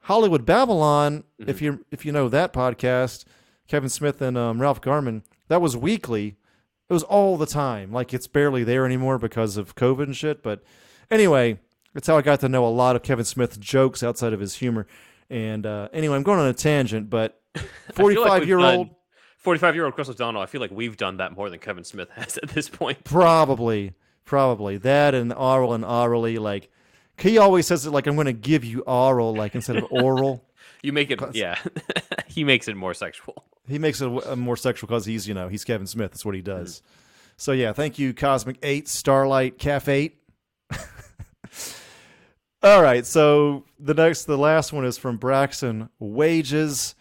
Hollywood Babylon. If you if you know that podcast, Kevin Smith and um, Ralph Garman, that was weekly. It was all the time. Like it's barely there anymore because of COVID and shit. But anyway, that's how I got to know a lot of Kevin Smith's jokes outside of his humor. And uh, anyway, I'm going on a tangent, but [LAUGHS] 45 year old, 45 year old Chris O'Donnell, I feel like we've done that more than Kevin Smith [LAUGHS] has at this point. probably, probably that and oral and orally. Like he always says it like I'm going to give you oral, like instead of oral. [LAUGHS] You make it, yeah. he makes it more sexual. He makes it a, a more sexual because he's you know he's Kevin Smith. That's what he does. So yeah, thank you, Cosmic Eight, Starlight, Caf Eight. All right, so the next, the last one is from Braxton Wages.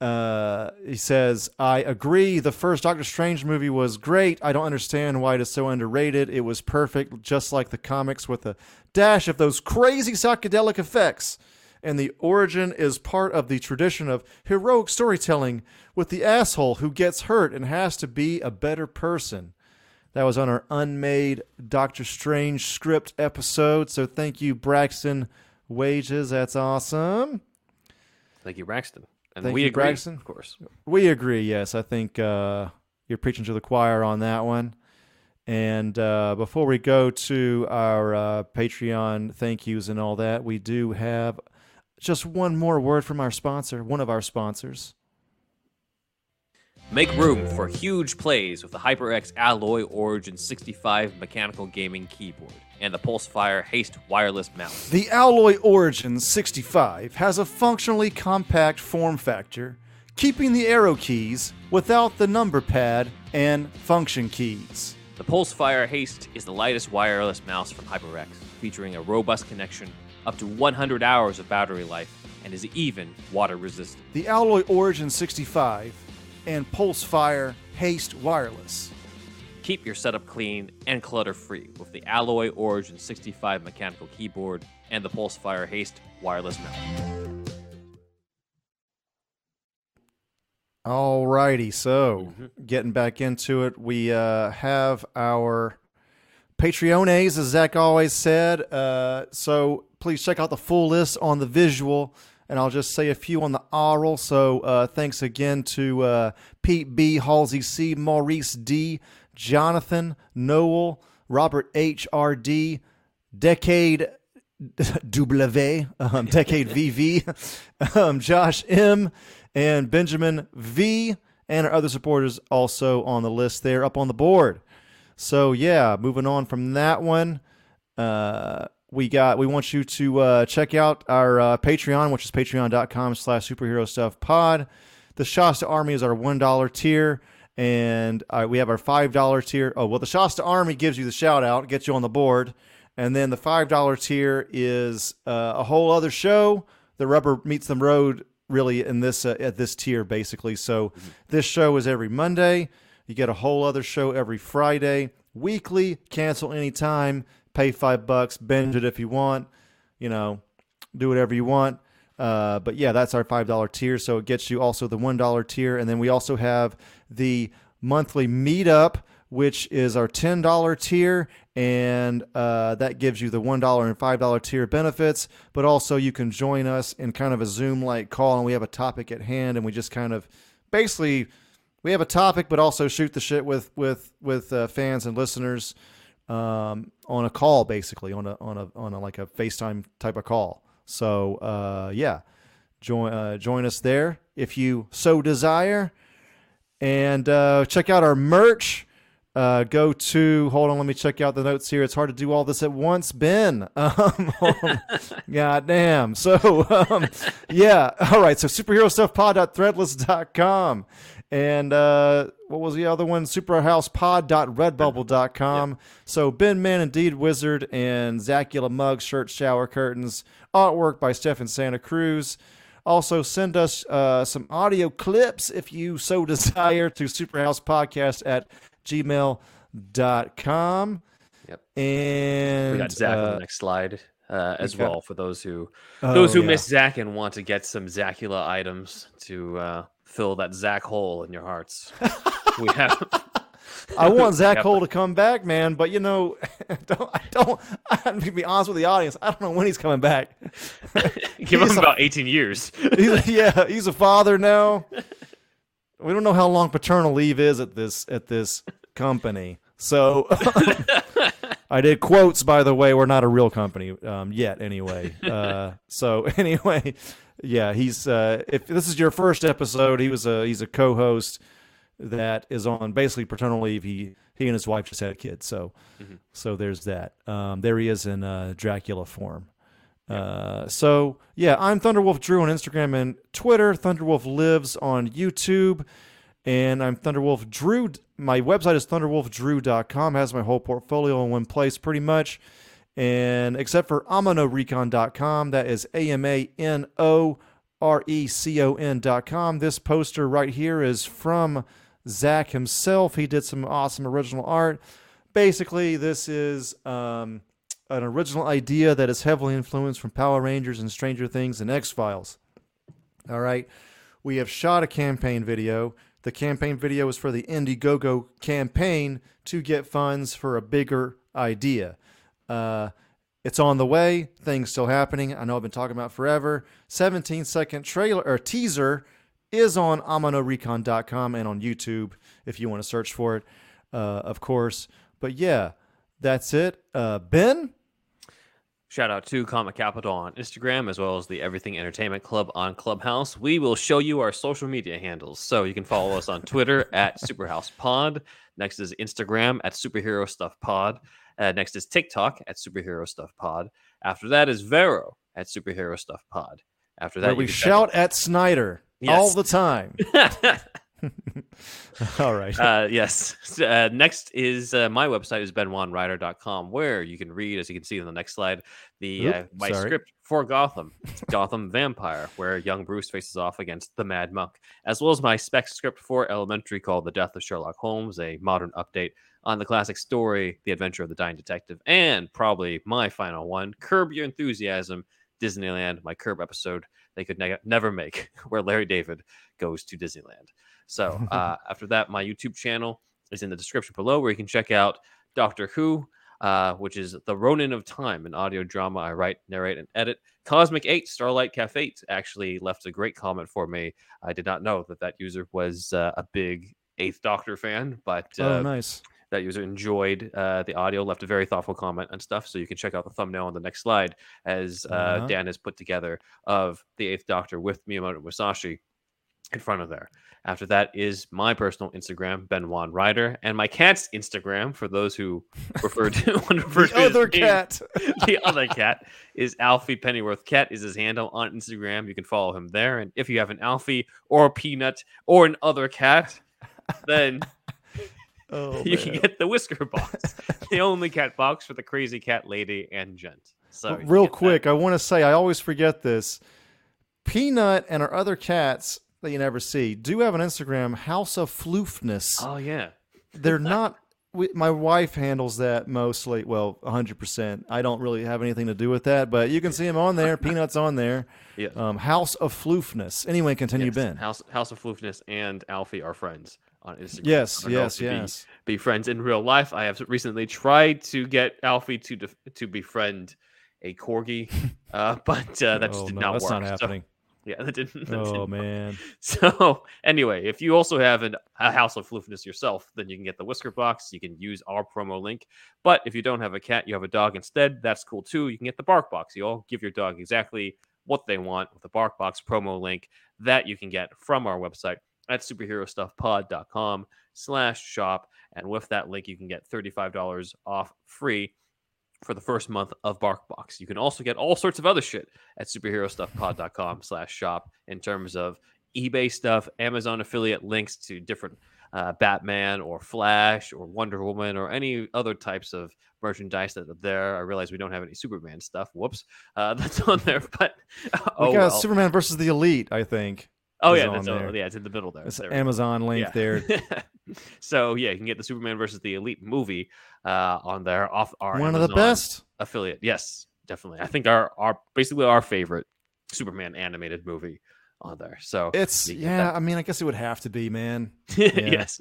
Uh, he says, "I agree. The first Doctor Strange movie was great. I don't understand why it is so underrated. It was perfect, just like the comics, with a dash of those crazy psychedelic effects." and the origin is part of the tradition of heroic storytelling with the asshole who gets hurt and has to be a better person. That was on our unmade Doctor Strange script episode. So thank you, Braxton Wages. That's awesome. Thank you, Braxton. And Thank we you, agree, Braxton. of course. We agree. Yes, I think uh, you're preaching to the choir on that one. And uh, before we go to our uh, Patreon thank yous and all that, we do have just one more word from our sponsor, one of our sponsors. Make room for huge plays with the HyperX Alloy Origin 65 mechanical gaming keyboard and the Pulsefire Haste wireless mouse. The Alloy Origin 65 has a functionally compact form factor, keeping the arrow keys without the number pad and function keys. The Pulsefire Haste is the lightest wireless mouse from HyperX, featuring a robust connection, up to 100 hours of battery life, and is even water resistant. The Alloy Origin 65 and Pulsefire Haste Wireless. Keep your setup clean and clutter free with the Alloy Origin 65 mechanical keyboard and the Pulsefire Haste wireless mouse. Alrighty, so getting back into it, we uh, have our Patreones, as Zach always said. Uh, so please check out the full list on the visual, and I'll just say a few on the oral. So uh, thanks again to uh, Pete B, Halsey C, Maurice D, Jonathan, Noel, Robert H, R D, Decade [LAUGHS] W, um, Decade VV, [LAUGHS] um, Josh M, and Benjamin V, and our other supporters also on the list there up on the board. So yeah, moving on from that one, uh, we got we want you to uh, check out our uh, Patreon, which is patreon.com slash superhero stuff pod. The Shasta Army is our one dollar tier, and uh, we have our five dollar tier. Oh well, the Shasta Army gives you the shout out, gets you on the board, and then the five dollar tier is uh, a whole other show. The rubber meets the road really in this uh, at this tier basically. So this show is every Monday. You get a whole other show every Friday, weekly. Cancel anytime. Pay five bucks. Binge it if you want. You know, do whatever you want. Uh, but yeah, that's our five dollar tier. So it gets you also the one dollar tier, and then we also have the monthly meetup, which is our ten dollar tier, and uh, that gives you the one dollar and five dollar tier benefits. But also you can join us in kind of a Zoom like call, and we have a topic at hand, and we just kind of basically we have a topic, but also shoot the shit with with with uh, fans and listeners. Um, on a call, basically on a on a on a like a FaceTime type of call. So uh, yeah, join uh, join us there if you so desire, and uh, check out our merch. Uh, go to hold on, let me check out the notes here. It's hard to do all this at once, Ben. [LAUGHS] Um, [LAUGHS] God damn. So [LAUGHS] um, yeah, all right. So superhero stuff pod.threadless.com. And uh, what was the other one? Superhousepod.redbubble.com. Yep. So Ben Man Indeed Wizard and Zacula mug, shirt, shower curtains, artwork by Stefan Santa Cruz. Also, send us uh, some audio clips if you so [LAUGHS] desire to superhousepodcast at gmail.com. Yep. And we got Zach uh, on the next slide uh, as got- well for those who Oh, those who yeah. miss Zach and want to get some Zacula items to uh, fill that Zach hole in your hearts. [LAUGHS] we have. [LAUGHS] I want [LAUGHS] Zach Hole to come back, man. But you know, don't, I don't. I'm to be honest with the audience. I don't know when he's coming back. Give him about 18 years. He's, yeah, he's a father now. We don't know how long paternal leave is at this at this company. So I did quotes, by the way. We're not a real company um, yet, anyway. Uh, so anyway, yeah, he's. Uh, if this is your first episode, he was a he's a co-host that is on basically paternal leave. He he and his wife just had a kid, so so there's that. Um, there he is in uh, Dracula form. Uh, so yeah, I'm Thunderwolf Drew on Instagram and Twitter. Thunderwolf lives on YouTube, and I'm Thunderwolf Drew. My website is thunderwolfdrew.com. Has my whole portfolio in one place, pretty much. And except for amanorecon.com, that is A M A N O R E C O N.com. This poster right here is from Zach himself. He did some awesome original art. Basically, this is um, an original idea that is heavily influenced from Power Rangers and Stranger Things and X Files. All right. We have shot a campaign video. The campaign video is for the Indiegogo campaign to get funds for a bigger idea. Uh, it's on the way. Things still happening. I know I've been talking about forever. 17 second trailer or teaser is on amanorecon.com and on YouTube if you want to search for it, uh, of course. But yeah, that's it. Uh, ben? Shout out to Comic Capital on Instagram as well as the Everything Entertainment Club on Clubhouse. We will show you our social media handles. So you can follow us on Twitter [LAUGHS] at SuperhousePod. Next is Instagram at Superhero Stuff Pod. Uh, next is TikTok at Superhero Stuff Pod. After that is Vero at Superhero Stuff Pod. After that, we shout at Snyder Yes. all the time. [LAUGHS] [LAUGHS] all right. uh, yes. Uh, next is uh, my website is benwanwriter.com where you can read, as you can see in the next slide, the Oop, uh, my sorry. script for Gotham, Gotham Vampire, where young Bruce faces off against the Mad Monk, as well as my spec script for Elementary called The Death of Sherlock Holmes, a modern update on the classic story, The Adventure of the Dying Detective, and probably my final one, Curb Your Enthusiasm, Disneyland, my Curb episode they could ne- never make, [LAUGHS] where Larry David goes to Disneyland. So uh, [LAUGHS] after that, my YouTube channel is in the description below, where you can check out Doctor Who, uh, which is the Ronin of Time, an audio drama I write, narrate, and edit. Cosmic Eight, Starlight Cafe actually left a great comment for me. I did not know that that user was uh, a big Eighth Doctor fan, but uh, oh, nice. That user enjoyed uh, the audio, left a very thoughtful comment and stuff. So you can check out the thumbnail on the next slide as uh, Uh-huh. Dan has put together of the Eighth Doctor with Miyamoto Musashi in front of there. After that is my personal Instagram, Ben Juan Ryder, and my cat's Instagram for those who refer to [LAUGHS] The to other cat. [LAUGHS] the other cat is Alfie Pennyworth. Cat is his handle on Instagram. You can follow him there. And if you have an Alfie or a Peanut or an other cat, then [LAUGHS] Oh, [LAUGHS] you can get the whisker [LAUGHS] box, the only cat box for the crazy cat lady and gent. So But real get that. quick, I want to say I always forget this. Peanut and our other cats that you never see do have an Instagram, House of Floofness. Oh yeah, They're [LAUGHS] not. We, my wife handles that mostly. Well, 100%. I don't really have anything to do with that, but you can see them on there. Peanuts on there. yeah. Um, House of Floofness. Anyway, continue, Yes, Ben. House House of Floofness and Alfie are friends on Instagram. Yes, I yes, be- yes. Be, friends in real life. I have recently tried to get Alfie to def- to befriend a corgi, [LAUGHS] uh, but uh, that just oh, did no, not that's work. not So- happening. [LAUGHS] Yeah, that didn't. That Oh didn't man. So anyway, if you also have an, a house of floofiness yourself, then you can get the whisker box. You can use our promo link. But if you don't have a cat, you have a dog instead. That's cool too. You can get the bark box. You all give your dog exactly what they want with the bark box promo link that you can get from our website at superherostuffpod.com slash shop. And with that link, you can get $35 off free for the first month of BarkBox. You can also get all sorts of other shit at superherostuffpod.com slash shop in terms of eBay stuff, Amazon affiliate links to different uh, Batman or Flash or Wonder Woman or any other types of merchandise that are there. I realize we don't have any Superman stuff. Whoops. Uh, [LAUGHS] that's on there. But [LAUGHS] We oh, got well. Superman versus the Elite, I think. Oh yeah, that's, there. yeah, it's in the middle there. It's There. Amazon link Yeah. there. [LAUGHS] so yeah, you can get the Superman versus the Elite movie uh, on there off our One of the best. affiliate. Yes, definitely. I think our our basically our favorite Superman animated movie on there. So It's yeah. that. I mean, I guess it would have to be, man. [LAUGHS] Yeah. yes.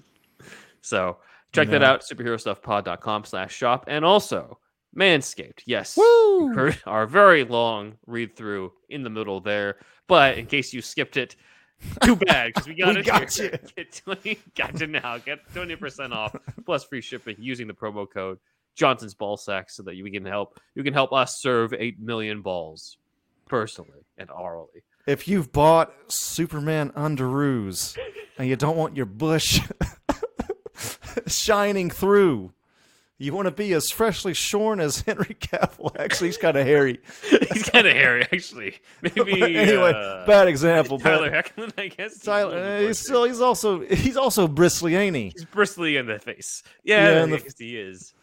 So check that out, superherostuffpod.com slash shop. And also Manscaped. Yes. Woo! Heard our very long read through in the middle there. But in case you skipped it, [LAUGHS] too bad because we got We it. got here. you. [LAUGHS] Get 20, got you now. Get 20% off plus free shipping using the promo code Johnson's Ball Sack so that you can help you can help us serve 8 million balls personally and orally. If you've bought Superman underoos and you don't want your bush [LAUGHS] shining through, you want to be as freshly shorn as [LAUGHS] Henry Cavill. Actually, he's kind of hairy. [LAUGHS] He's kind of hairy, actually. Maybe [LAUGHS] anyway, uh, bad example. Tyler but Hoechlin, I guess. Tyler, uh, he's still he's also he's also bristly, ain't he? he's bristly in the face. Yeah, Yeah, I the- guess he is.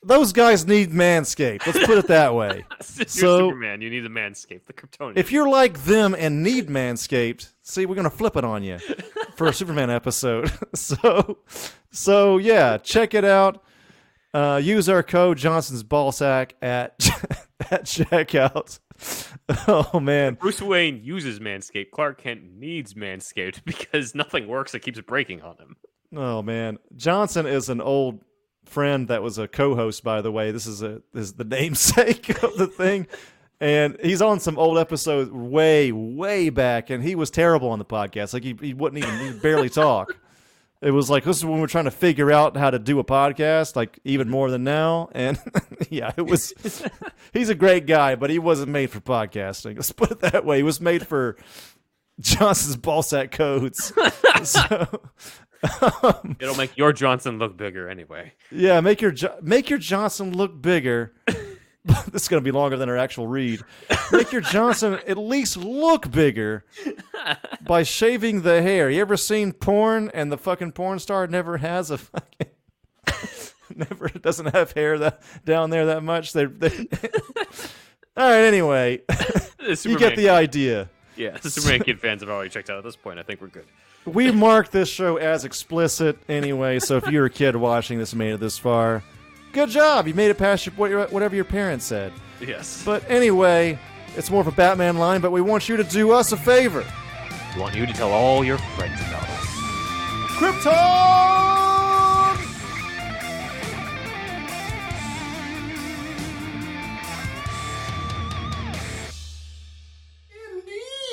Those guys need Manscaped. Let's put it that way. You're So- Superman, you need a manscape, the Kryptonian. If you're like them and need Manscaped, see, we're gonna flip it on you for a Superman episode. so, so yeah, check it out. Uh, use our code Johnson's Ballsack at [LAUGHS] at checkout. [LAUGHS] Oh man, Bruce Wayne uses Manscaped, Clark Kent needs Manscaped [LAUGHS] because nothing works. It keeps breaking on him. oh man, Johnson is an old friend that was a co-host. By the way, this is a this is the namesake of the thing. And he's on some old episodes way, way back, and he was terrible on the podcast. Like he, he wouldn't even he barely talk. It was like this is when we're trying to figure out how to do a podcast, like even more than now. And [LAUGHS] yeah, it was. [LAUGHS] he's a great guy, but he wasn't made for podcasting. Let's put it that way. He was made for Johnson's ballsack codes. [LAUGHS] so, um, It'll make your Johnson look bigger anyway. yeah, make your make your Johnson look bigger. [LAUGHS] this is going to be longer than our actual read. Make your Johnson at least look bigger by shaving the hair. You ever seen porn and the fucking porn star never has a fucking [LAUGHS] never doesn't have hair that down there that much? They, they [LAUGHS] All right, anyway, you get the Kid- idea. Yeah, the Superman Kid fans have already checked out at this point. I think we're good. We marked this show as explicit anyway, so if you're a kid watching this made it this far, good job. You made it past your, whatever your parents said. Yes. But anyway, it's more of a Batman line, but we want you to do us a favor. We want you to tell all your friends about us. Krypton!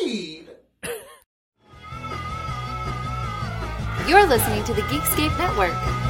Indeed. You're listening to the Geekscape Network.